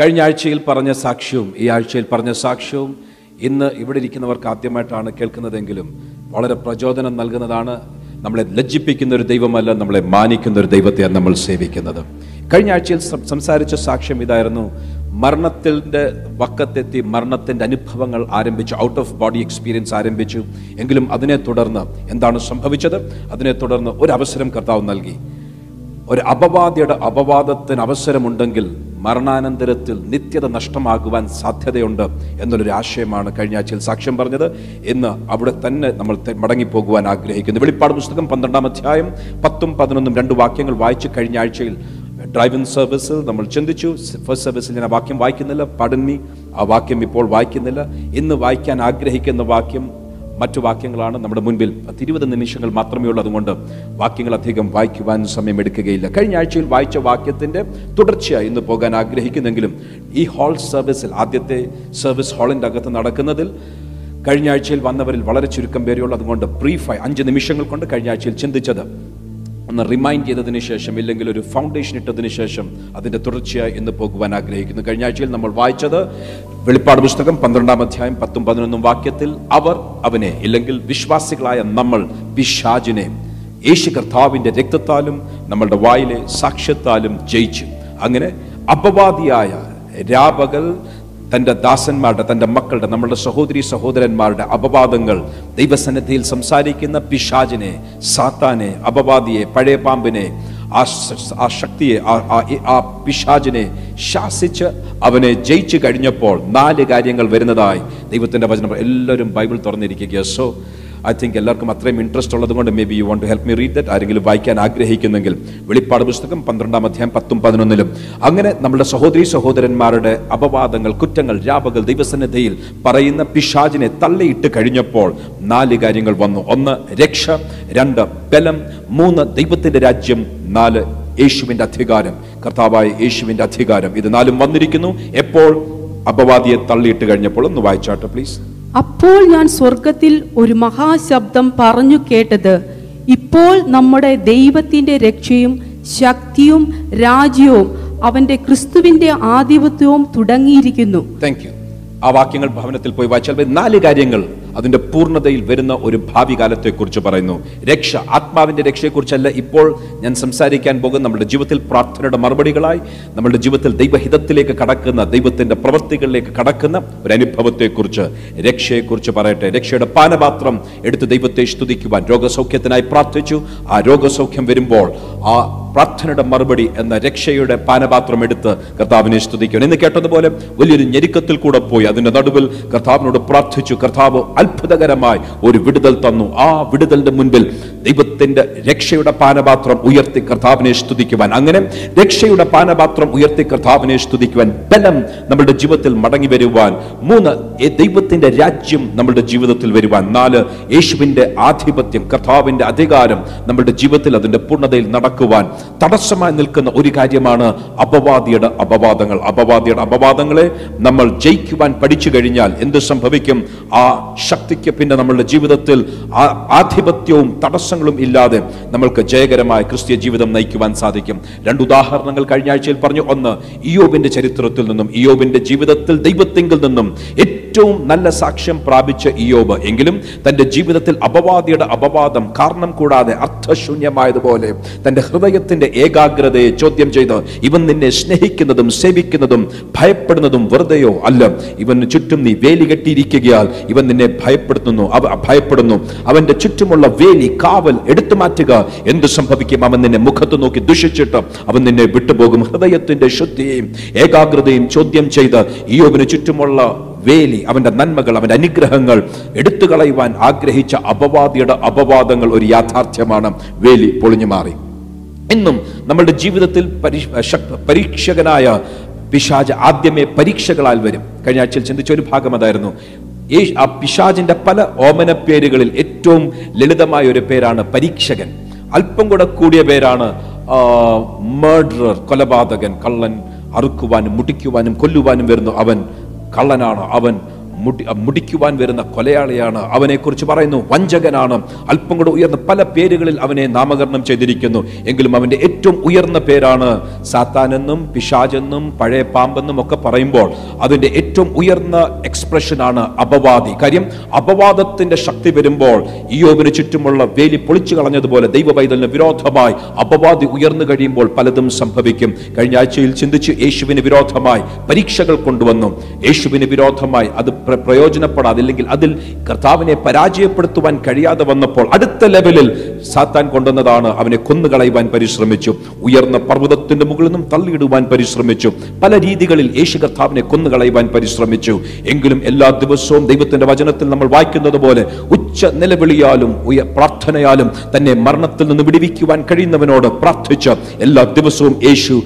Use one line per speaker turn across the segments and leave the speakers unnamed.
കഴിഞ്ഞ ആഴ്ചയിൽ പറഞ്ഞ സാക്ഷ്യവും ഈ ആഴ്ചയിൽ പറഞ്ഞ സാക്ഷ്യവും ഇന്ന് ഇവിടെ ഇരിക്കുന്നവർക്ക് ആദ്യമായിട്ടാണ് കേൾക്കുന്നതെങ്കിലും വളരെ പ്രചോദനം നൽകുന്നതാണ്. നമ്മളെ ലജ്ജിപ്പിക്കുന്ന ഒരു ദൈവമല്ല നമ്മളെ മാനിക്കുന്ന ഒരു ദൈവത്തെയാണ് നമ്മൾ സേവിക്കുന്നത്. കഴിഞ്ഞ ആഴ്ചയിൽ സംസാരിച്ച സാക്ഷ്യം ഇതായിരുന്നു. മരണത്തിന്റെ വക്കത്തെത്തി മരണത്തിന്റെ അനുഭവങ്ങൾ ആരംഭിച്ചു. ഔട്ട് ഓഫ് ബോഡി എക്സ്പീരിയൻസ് ആരംഭിച്ചു. എങ്കിലും അതിനെ തുടർന്ന് എന്താണ് സംഭവിച്ചത്? അതിനെ തുടർന്ന് ഒരു അവസരം കർത്താവ് നൽകി. ഒരു അപവാദിയുടെ അപവാദത്തിന് അവസരമുണ്ടെങ്കിൽ മരണാനന്തരത്തിൽ നിത്യത നഷ്ടമാകുവാൻ സാധ്യതയുണ്ട് എന്നൊരു ആശയമാണ് കഴിഞ്ഞ ആഴ്ചയിൽ സാക്ഷ്യം പറഞ്ഞത്. ഇന്ന് അവിടെ തന്നെ നമ്മൾ മടങ്ങിപ്പോകുവാൻ ആഗ്രഹിക്കുന്നു. വെളിപ്പാട് പുസ്തകം പന്ത്രണ്ടാം അധ്യായം പത്തും പതിനൊന്നും രണ്ട് വാക്യങ്ങൾ വായിച്ചു കഴിഞ്ഞ ആഴ്ചയിൽ ഡ്രൈവിംഗ് സർവീസിൽ നമ്മൾ ചിന്തിച്ചു. ഫസ്റ്റ് സർവീസിൽ ഞാൻ ആ വാക്യം വായിക്കുന്നില്ല. പടന്നി ആ വാക്യം ഇപ്പോൾ വായിക്കുന്നില്ല. ഇന്ന് വായിക്കാൻ ആഗ്രഹിക്കുന്ന വാക്യം മറ്റു വാക്യങ്ങളാണ് നമ്മുടെ മുൻപിൽ. പത്ത് ഇരുപത് നിമിഷങ്ങൾ മാത്രമേ ഉള്ളൂ. അതുകൊണ്ട് വാക്യങ്ങൾ അധികം വായിക്കുവാൻ സമയം എടുക്കുകയില്ല കഴിഞ്ഞ ആഴ്ചയിൽ വായിച്ച വാക്യത്തിന്റെ തുടർച്ചയായി ഇന്ന് പോകാൻ ആഗ്രഹിക്കുന്നെങ്കിലും ഈ ഹാൾ സർവീസിൽ ആദ്യത്തെ സർവീസ് ഹാളിന്റെ അകത്ത് നടക്കുന്നതിൽ കഴിഞ്ഞ ആഴ്ചയിൽ വന്നവരിൽ വളരെ ചുരുക്കം പേരെയുള്ളൂ അതുകൊണ്ട് ബ്രീഫായി അഞ്ച് നിമിഷങ്ങൾ കൊണ്ട് കഴിഞ്ഞ ആഴ്ചയിൽ ചിന്തിച്ചത് ഒന്ന് റിമൈൻഡ് ചെയ്തതിന് ശേഷം ഇല്ലെങ്കിൽ ഒരു ഫൗണ്ടേഷൻ ഇട്ടതിന് ശേഷം അതിന്റെ തുടർച്ചയായി ഇന്ന് പോകുവാൻ ആഗ്രഹിക്കുന്നു. കഴിഞ്ഞ ആഴ്ചയിൽ നമ്മൾ വായിച്ചത് വെളിപ്പാട് പുസ്തകം പന്ത്രണ്ടാം അധ്യായം പത്തും പതിനൊന്നും വാക്യത്തിൽ അവർ അവനെ ഇല്ലെങ്കിൽ വിശ്വാസികളായ നമ്മൾ പിശാജിനെ യേശു കർത്താവിന്റെ രക്തത്താലും നമ്മളുടെ വായിലെ സാക്ഷ്യത്താലും ജയിച്ചു. അങ്ങനെ അപവാദിയായ രാപകൽ തന്റെ ദാസന്മാരുടെ തന്റെ മക്കളുടെ നമ്മളുടെ സഹോദരി സഹോദരന്മാരുടെ അപവാദങ്ങൾ ദൈവസന്നിധിയിൽ സംസാരിക്കുന്ന പിശാജിനെ സാത്താനെ അപവാദിയെ പഴയ പാമ്പിനെ ആ ആ ശക്തിയെ ആ- പിശാജിനെ ശാസിച്ച് അവനെ ജയിച്ചു കഴിഞ്ഞപ്പോൾ നാല് കാര്യങ്ങൾ വരുന്നതായി ദൈവത്തിന്റെ വചനം. എല്ലാവരും ബൈബിൾ തുറന്നിരിക്കുക സോ ഐ തിങ്ക് എല്ലാവർക്കും അത്രയും ഇൻട്രസ്റ്റ് ഉള്ളത് കൊണ്ട് maybe you want to help me read that ആരെങ്കിലും വായിക്കാൻ ആഗ്രഹിക്കുന്നെങ്കിൽ വെളിപ്പാട് പുസ്തകം പന്ത്രണ്ടാം അധ്യായം പത്തും പതിനൊന്നിലും. അങ്ങനെ നമ്മുടെ സഹോദരി സഹോദരന്മാരുടെ അപവാദങ്ങൾ കുറ്റങ്ങൾ രാപകൾ ദൈവസന്നിധിയിൽ പറയുന്ന പിശാചിനെ തള്ളിയിട്ട് കഴിഞ്ഞപ്പോൾ നാല് കാര്യങ്ങൾ വന്നു. ഒന്ന് രക്ഷ. രണ്ട് ബലം. മൂന്ന് ദൈവത്തിന്റെ രാജ്യം. നാല് യേശുവിന്റെ അധികാരം. കർത്താവായ യേശുവിന്റെ അധികാരം. ഇത് നാലും വന്നിരിക്കുന്നു. എപ്പോൾ? അപവാദിയെ തള്ളിയിട്ട് കഴിഞ്ഞപ്പോൾ. ഒന്ന് വായിച്ചാട്ടെ പ്ലീസ്
അപ്പോൾ ഞാൻ സ്വർഗത്തിൽ ഒരു മഹാശബ്ദം പറഞ്ഞു കേട്ടത്. ഇപ്പോൾ നമ്മുടെ ദൈവത്തിന്റെ രക്ഷയും ശക്തിയും രാജ്യവും അവന്റെ ക്രിസ്തുവിന്റെ ആധിപത്യവും തുടങ്ങിയിരിക്കുന്നു.
ആ വാക്യങ്ങൾ ഭവനത്തിൽ പോയി വായിച്ചാൽ നാല് കാര്യങ്ങൾ അതിന്റെ പൂർണതയിൽ വരുന്ന ഒരു ഭാവി കാലത്തെക്കുറിച്ച് പറയുന്നു. രക്ഷ ആത്മാവിന്റെ രക്ഷയെക്കുറിച്ചല്ല ഇപ്പോൾ ഞാൻ സംസാരിക്കാൻ പോകുന്ന നമ്മുടെ ജീവിതത്തിൽ പ്രാർത്ഥനയുടെ മറുപടികളായി നമ്മുടെ ജീവിതത്തിൽ ദൈവഹിതത്തിലേക്ക് കടക്കുന്ന ദൈവത്തിന്റെ പ്രവൃത്തികളിലേക്ക് കടക്കുന്ന ഒരു അനുഭവത്തെക്കുറിച്ച് രക്ഷയെക്കുറിച്ച് പറയട്ടെ. രക്ഷയുടെ പാനപാത്രം എടുത്ത് ദൈവത്തെ സ്തുതിക്കുവാൻ രോഗസൗഖ്യത്തിനായി പ്രാർത്ഥിച്ചു. ആ രോഗസൗഖ്യം വരുമ്പോൾ ആ പ്രാർത്ഥനയുടെ മറുപടി എന്ന രക്ഷയുടെ പാനപാത്രം എടുത്ത് കർത്താവിനെ സ്തുതിക്കണം ഇന്ന് കേട്ടതുപോലെ വലിയൊരു ഞെരുക്കത്തിൽ കൂടെ പോയി. അതിന്റെ നടുവിൽ കർത്താവിനോട് പ്രാർത്ഥിച്ചു. കർത്താവ് അത്ഭുതകരമായി ഒരു വിടുതൽ തന്നു. ആ വിടുതലിന്റെ മുൻപിൽ ദൈവത്തിന്റെ രക്ഷയുടെ പാനപാത്രം ഉയർത്തി കർത്താവിനെ സ്തുതിക്കുവാൻ. അങ്ങനെ രക്ഷയുടെ പാനപാത്രം ഉയർത്തി കർത്താവിനെ സ്തുതിക്കുവാൻ ബലം നമ്മുടെ ജീവിതത്തിൽ മടങ്ങി വരുവാൻ. മൂന്ന് ദൈവത്തിന്റെ രാജ്യം നമ്മുടെ ജീവിതത്തിൽ വരുവാൻ. നാല് യേശുവിന്റെ ആധിപത്യം കർത്താവിന്റെ അധികാരം നമ്മുടെ ജീവിതത്തിൽ അതിന്റെ പൂർണതയിൽ നടക്കുവാൻ. തടസ്സമായി നിൽക്കുന്ന ഒരു കാര്യമാണ് അപവാദിയുടെ അപവാദങ്ങൾ. അപവാദിയുടെ അപവാദങ്ങളെ നമ്മൾ ജയിക്കുവാൻ പഠിച്ചു കഴിഞ്ഞാൽ എന്ത് സംഭവിക്കും? ആ ശക്തിക്ക് പിന്നെ നമ്മളുടെ ജീവിതത്തിൽ ആധിപത്യവും തടസ്സങ്ങളും ഇല്ലാതെ നമ്മൾക്ക് ജയകരമായ ക്രിസ്ത്യ ജീവിതം നയിക്കുവാൻ സാധിക്കും. രണ്ട് ഉദാഹരണങ്ങൾ കഴിഞ്ഞ ആഴ്ചയിൽ പറഞ്ഞു. ഒന്ന് ഇയോബിന്റെ ചരിത്രത്തിൽ നിന്നും ഇയോബിന്റെ ജീവിതത്തിൽ ദൈവത്തെങ്കിൽ നിന്നും ഏറ്റവും നല്ല സാക്ഷ്യം പ്രാപിച്ച ഇയോബ് എങ്കിലും തന്റെ ജീവിതത്തിൽ അപവാദിയുടെ അപവാദം കാരണം കൂടാതെ അർത്ഥശൂന്യമായതുപോലെ തന്റെ ഹൃദയത്തിന്റെ ഏകാഗ്രതയെ ചോദ്യം ചെയ്ത് ഇവൻ നിന്നെ സ്നേഹിക്കുന്നതും സേവിക്കുന്നതും ഭയപ്പെടുന്നതും വെറുതെയോ അല്ല. ഇവന് ചുറ്റും നീ വേലി കെട്ടിയിരിക്കുകയാൽ ഇവൻ നിന്നെ ഭയപ്പെടുത്തുന്നു ഭയപ്പെടുന്നു. അവന്റെ ചുറ്റുമുള്ള വേലി കാവൽ എടുത്തു മാറ്റുക. എന്ത് സംഭവിക്കും? അവൻ നിന്നെ മുഖത്ത് നോക്കി ദുഷിച്ചിട്ട് അവൻ നിന്നെ വിട്ടുപോകും. ഹൃദയത്തിന്റെ ശുദ്ധിയെയും ഏകാഗ്രതയും ചോദ്യം ചെയ്ത് ഇയോബിന് ചുറ്റുമുള്ള വേലി അവന്റെ നന്മകൾ അവന്റെ അനുഗ്രഹങ്ങൾ എടുത്തു കളയുവാൻ ആഗ്രഹിച്ച അപവാദിയുടെ അപവാദങ്ങൾ ഒരു യാഥാർത്ഥ്യമാണ്. വേലി പൊളിഞ്ഞു മാറി. ഇന്നും നമ്മളുടെ ജീവിതത്തിൽ പരി- പരീക്ഷകനായ പിശാജ് ആദ്യമേ പരീക്ഷകളാൽ വരും. കഴിഞ്ഞ ആഴ്ചയിൽ ചിന്തിച്ച ഒരു ഭാഗം അതായിരുന്നു. ആ പിശാജിന്റെ പല ഓമന പേരുകളിൽ ഏറ്റവും ലളിതമായ ഒരു പേരാണ് പരീക്ഷകൻ. അല്പം കൂടെ കൂടിയ പേരാണ് മർഡറർ കൊലപാതകൻ കള്ളൻ അറുക്കുവാനും മുടിക്കുവാനും കൊല്ലുവാനും വരുന്നു അവൻ കള്ളനാണ് അവൻ. മുടി മുടിക്കുവാൻ വരുന്ന കൊലയാളിയാണ് അവനെക്കുറിച്ച് പറയുന്നു. വഞ്ചകനാണ്. അല്പം കൂടെ ഉയർന്ന പല പേരുകളിൽ അവനെ നാമകരണം ചെയ്തിരിക്കുന്നു. എങ്കിലും അവന്റെ ഏറ്റവും ഉയർന്ന പേരാണ് സാത്താനെന്നും പിശാചെന്നും പഴയ പാമ്പെന്നും ഒക്കെ പറയുമ്പോൾ അതിന്റെ ഏറ്റവും ഉയർന്ന എക്സ്പ്രഷനാണ് അപവാദി. കാര്യം അപവാദത്തിന്റെ ശക്തി വരുമ്പോൾ ഇയോബിന് ചുറ്റുമുള്ള വേലി പൊളിച്ചു കളഞ്ഞതുപോലെ ദൈവപൈതലിന് വിരോധമായി അപവാദി ഉയർന്നു കഴിയുമ്പോൾ പലതും സംഭവിക്കും. കഴിഞ്ഞ ആഴ്ചയിൽ ചിന്തിച്ച് യേശുവിന് വിരോധമായി പരീക്ഷകൾ കൊണ്ടുവന്നു. യേശുവിന് വിരോധമായി അത് പ്ര- പ്രയോജനപ്പെടാതെ അല്ലെങ്കിൽ അതിൽ കർത്താവിനെ പരാജയപ്പെടുത്തുവാൻ കഴിയാതെ വന്നപ്പോൾ അടുത്ത ലെവലിൽ സാത്താൻ കൊണ്ടുവന്നതാണ് അവനെ കൊന്നുകളയുവാൻ പരിശ്രമിച്ചു. ഉയർന്ന പർവതത്തിന്റെ മുകളിൽ നിന്നും തള്ളിയിടുവാൻ പരിശ്രമിച്ചു. പല രീതികളിൽ യേശു കർത്താവിനെ കൊന്നുകളയുവാൻ പരിശ്രമിച്ചു. എങ്കിലും എല്ലാ ദിവസവും ദൈവത്തിന്റെ വചനത്തിൽ നമ്മൾ വായിക്കുന്നത് പോലെ ഉച്ച നിലവിളിയാലും ഉയ- പ്രാർത്ഥനയാലും തന്നെ മരണത്തിൽ നിന്ന് വിടിവിക്കുവാൻ കഴിയുന്നവനോട് പ്രാർത്ഥിച്ച് എല്ലാ ദിവസവും യേശു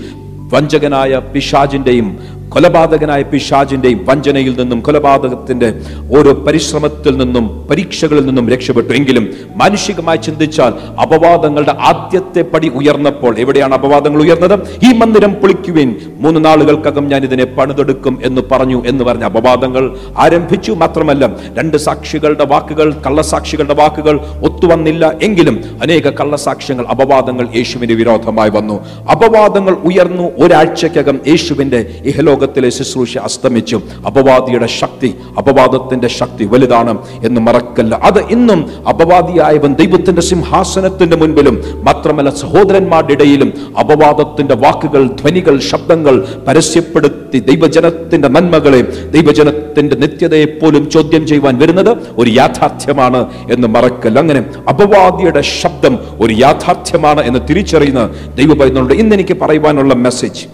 വഞ്ചകനായ പിശാജിന്റെയും കൊലപാതകനായ പിശാജിന്റെയും വഞ്ചനയിൽ നിന്നും കൊലപാതകത്തിന്റെ ഓരോ പരിശ്രമത്തിൽ നിന്നും പരീക്ഷകളിൽ നിന്നും രക്ഷപ്പെട്ടു. എങ്കിലും മാനുഷികമായി ചിന്തിച്ചാൽ അപവാദങ്ങളുടെ ആദ്യത്തെ പടി ഉയർന്നപ്പോൾ എവിടെയാണ് അപവാദങ്ങൾ ഉയർന്നത്? ഈ മന്ദിരം പൊളിക്കുവിൻ. മൂന്ന് നാളുകൾക്കകം ഞാൻ ഇതിനെ പണിതെടുക്കും എന്ന് പറഞ്ഞു എന്ന് പറഞ്ഞ അപവാദങ്ങൾ ആരംഭിച്ചു. മാത്രമല്ല രണ്ട് സാക്ഷികളുടെ വാക്കുകൾ കള്ളസാക്ഷികളുടെ വാക്കുകൾ ഒത്തുവന്നില്ല. എങ്കിലും അനേക കള്ളസാക്ഷ്യങ്ങൾ അപവാദങ്ങൾ യേശുവിന്റെ വിരോധമായി വന്നു. അപവാദങ്ങൾ ഉയർന്നു. ഒരാഴ്ചക്കകം യേശുവിന്റെ ഇഹലോകത്തിലെ ശുശ്രൂഷ അസ്തമിച്ചു അപവാദിയുടെ ശക്തി അപവാദത്തിന്റെ ശക്തി വലുതാണ് എന്ന് മറക്കല്ല. അത് ഇന്നും അപവാദിയായവൻ ദൈവത്തിന്റെ സിംഹാസനത്തിന്റെ മുൻപിലും മാത്രമല്ല സഹോദരന്മാരുടെ ഇടയിലും അപവാദത്തിന്റെ വാക്കുകൾ ധ്വനികൾ ശബ്ദങ്ങൾ പരസ്യപ്പെടുത്തി ദൈവജനത്തിന്റെ നന്മകളെ ദൈവജനത്തിന്റെ നിത്യതയെ പോലും ചോദ്യം ചെയ്യുവാൻ വരുന്നത് ഒരു യാഥാർത്ഥ്യമാണ് എന്ന് മറക്കല്ല. അങ്ങനെ അപവാദിയുടെ ശബ്ദം ഒരു യാഥാർത്ഥ്യമാണ് എന്ന് തിരിച്ചറിയുന്ന ദൈവപൈതനോട് ഇന്ന് എനിക്ക് പറയുവാനുള്ള മെസ്സേജ്